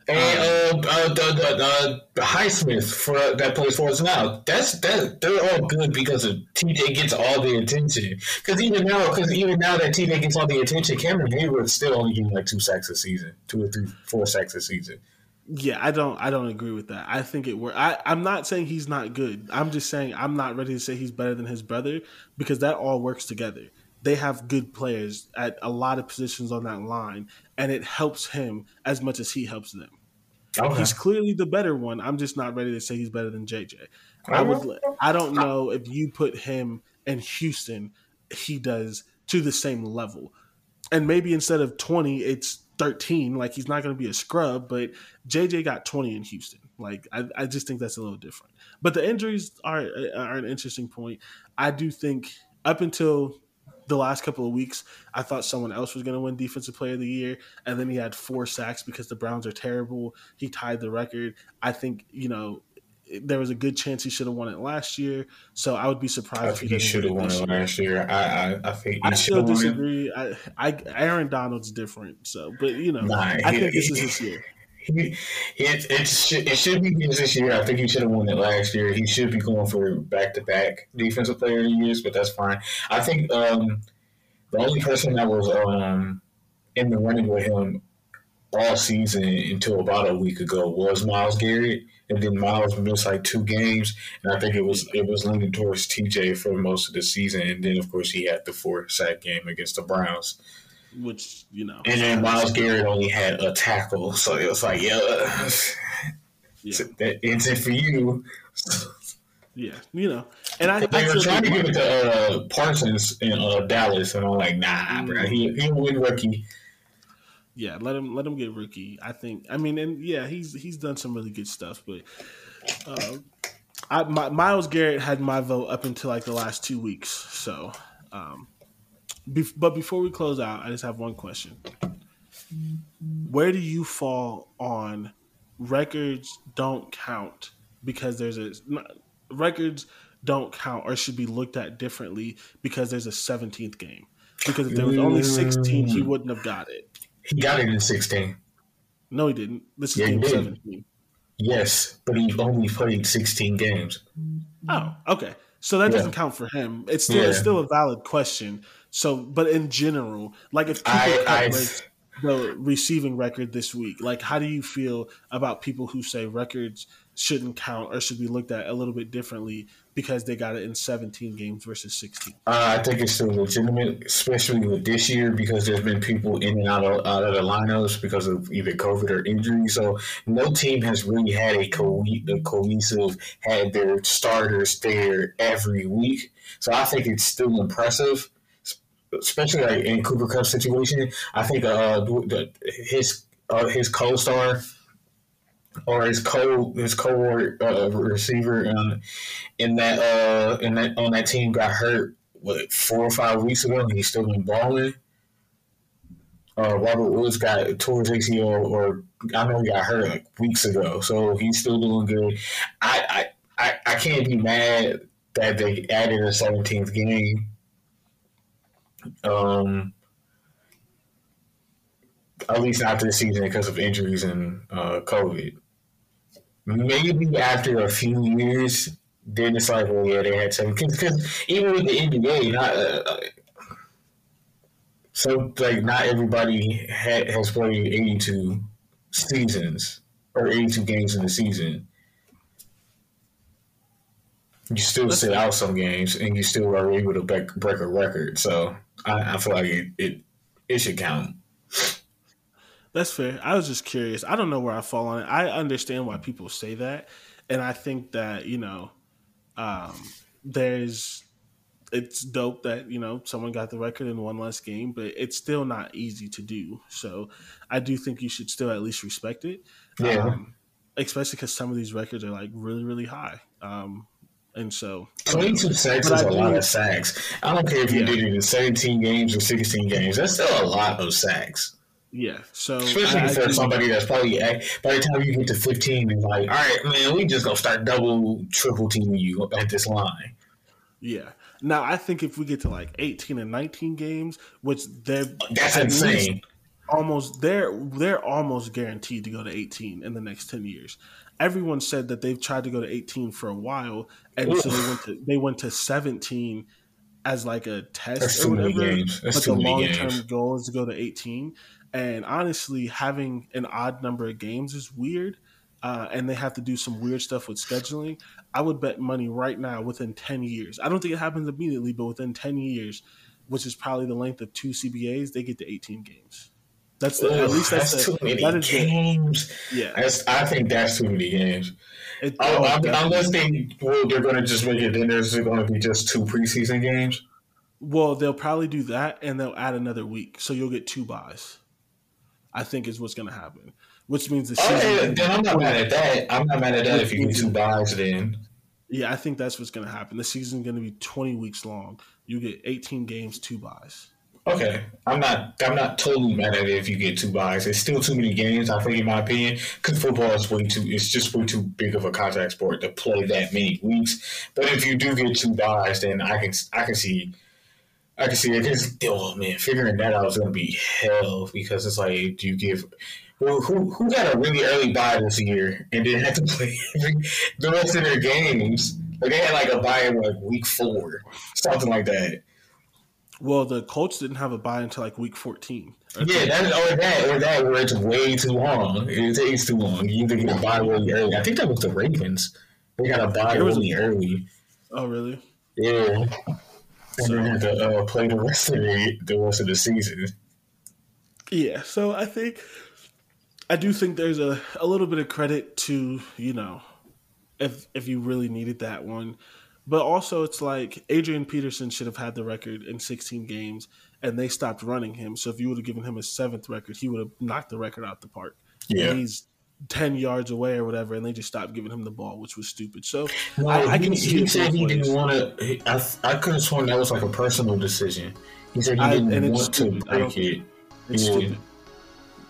And um, uh, uh, the, the, the Highsmith for that plays for us now. That's that they're all good because of TJ gets all the attention. Because even now, because even now that TJ gets all the attention, Cameron Heyward's still only getting like two sacks a season, two or three, four sacks a season. Yeah, I don't. I don't agree with that. I think it works. I'm not saying he's not good. I'm just saying I'm not ready to say he's better than his brother because that all works together they have good players at a lot of positions on that line, and it helps him as much as he helps them. Okay. He's clearly the better one. I'm just not ready to say he's better than JJ. I would. I don't know if you put him in Houston, he does to the same level, and maybe instead of 20, it's 13. Like he's not going to be a scrub, but JJ got 20 in Houston. Like I, I just think that's a little different. But the injuries are are an interesting point. I do think up until the last couple of weeks, I thought someone else was going to win Defensive Player of the Year, and then he had four sacks because the Browns are terrible. He tied the record. I think you know there was a good chance he should have won it last year. So I would be surprised. I think he, he should have won it last year. I I, I think I still disagree. I, I Aaron Donald's different. So, but you know, nah, I he, think this [laughs] is his year. He, it, it, should, it should be his this year. I think he should have won it last year. He should be going for back to back defensive player years, but that's fine. I think um, the only person that was um, in the running with him all season until about a week ago was Myles Garrett, and then Myles missed like two games, and I think it was it was leaning towards TJ for most of the season, and then of course he had the four sack game against the Browns which you know. And then Myles Garrett only had a tackle, so it was like, yeah, yeah. that ends it for you. Yeah, you know, and I they I were trying to give it to uh, Parsons in uh, Dallas, and I'm like, nah, mm-hmm. bro, he he win rookie. Yeah, let him let him get rookie. I think. I mean, and yeah, he's he's done some really good stuff, but uh, I, my, Myles Garrett had my vote up until like the last two weeks, so um, be- but before we close out, I just have one question. Where do you fall on records don't count because there's a records don't count or should be looked at differently because there's a 17th game? Because if there was only 16, he wouldn't have got it. He got it in 16. No, he didn't. This is yeah, game 17. Yes, but he only played 16 games. Oh, okay. So that yeah. doesn't count for him. It's still yeah. it's still a valid question. So, but in general, like if people I, cut the receiving record this week, like how do you feel about people who say records shouldn't count or should be looked at a little bit differently because they got it in 17 games versus 16? Uh, I think it's still legitimate, especially with this year because there's been people in and out of, out of the lineups because of either COVID or injury. So no team has really had a, co- a cohesive, had their starters there every week. So I think it's still impressive especially like in Cooper Kupp situation, I think uh, the, his uh, his co-star or his co his co uh, receiver um, in that uh in that on that team got hurt what four or five weeks ago and he's still been balling. Uh, Robert Woods got his ACL or I know he got hurt like weeks ago, so he's still doing good. I I, I, I can't be mad that they added a seventeenth game. Um, at least not this season because of injuries and uh, COVID. Maybe after a few years, then it's like, well, yeah, they had some. Because even with the NBA, not uh, uh, so like not everybody ha- has played eighty-two seasons or eighty-two games in the season. You still sit out some games, and you still are able to break, break a record. So I, I feel like it, it it should count. That's fair. I was just curious. I don't know where I fall on it. I understand why people say that, and I think that you know, um, there's it's dope that you know someone got the record in one less game, but it's still not easy to do. So I do think you should still at least respect it. Yeah. Um, especially because some of these records are like really really high. Um, and so 22 sacks is a lot of sacks. I don't care if you yeah. did it in 17 games or 16 games. That's still a lot of sacks. Yeah. So especially I, for I, somebody that's probably by the time you get to fifteen, it's like, all right, man, we just gonna start double, triple teaming you at this line. Yeah. Now I think if we get to like eighteen and nineteen games, which they're that's insane. Almost they're they're almost guaranteed to go to eighteen in the next ten years. Everyone said that they've tried to go to eighteen for a while, and so they went to they went to seventeen as like a test That's or whatever. But the long term goal is to go to eighteen. And honestly, having an odd number of games is weird. Uh, and they have to do some weird stuff with scheduling. I would bet money right now within 10 years. I don't think it happens immediately, but within 10 years, which is probably the length of two CBAs, they get to 18 games. That's the, Ooh, at least that's, that's too many that games. The, yeah, that's, I think that's too many games. It, oh, oh unless they well, they're going to just make it. Then there's going to be just two preseason games. Well, they'll probably do that, and they'll add another week, so you'll get two buys. I think is what's going to happen. Which means the season. Okay, then I'm not mad at that. I'm not mad at that if you get two buys. Then. Yeah, I think that's what's going to happen. The season's going to be 20 weeks long. You get 18 games, two buys. Okay, I'm not. I'm not totally mad at it if you get two buys. It's still too many games. I think, in my opinion, because football is way too. It's just way too big of a contact sport to play that many weeks. But if you do get two buys, then I can. I can see I can see it. Cause, oh man, figuring that out is gonna be hell because it's like, do you give who who got a really early bye this year and didn't have to [laughs] play the rest of their games? Like they had like a bye in like week four, something like that. Well, the Colts didn't have a bye until like week fourteen. Yeah, that or that or that where it's way too long. It takes too long. You either get a bye really early. I think that was the Ravens. They got a bye really a, early. Oh, really? Yeah and so, then have to uh, play the rest of the the rest of the season. Yeah, so I think I do think there's a, a little bit of credit to you know if if you really needed that one, but also it's like Adrian Peterson should have had the record in 16 games, and they stopped running him. So if you would have given him a seventh record, he would have knocked the record out the park. Yeah, and he's 10 yards away or whatever, and they just stopped giving him the ball, which was stupid. So no, I, I can see he said he didn't want to. I, I could have sworn that was like a personal decision. He said he didn't want to break it. It's yeah. stupid.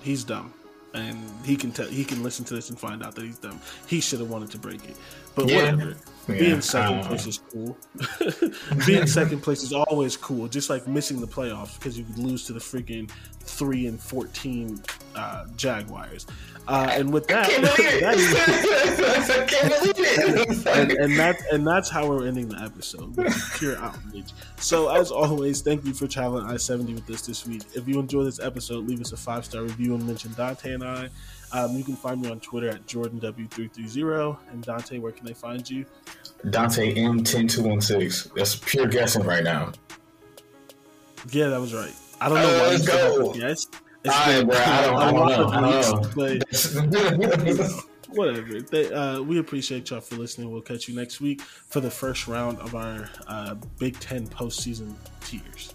He's dumb. And he can tell he can listen to this and find out that he's dumb. He should have wanted to break it. But yeah. whatever. Yeah, Being second place is cool. [laughs] [laughs] Being second place is always cool. Just like missing the playoffs because you could lose to the freaking three and fourteen uh, Jaguars. Uh, and with that, [laughs] and, and that's and that's how we're ending the episode. Pure outrage. So as always, thank you for traveling I seventy with us this week. If you enjoy this episode, leave us a five star review and mention Dante and I. Um, you can find me on Twitter at JordanW330. And Dante, where can they find you? Dante M10216. That's pure guessing right now. Yeah, that was right. I don't know uh, why you go. Yes. Right, bro, I don't, I don't know. I don't know. [laughs] whatever. They, uh, we appreciate y'all for listening. We'll catch you next week for the first round of our uh, Big Ten postseason tiers.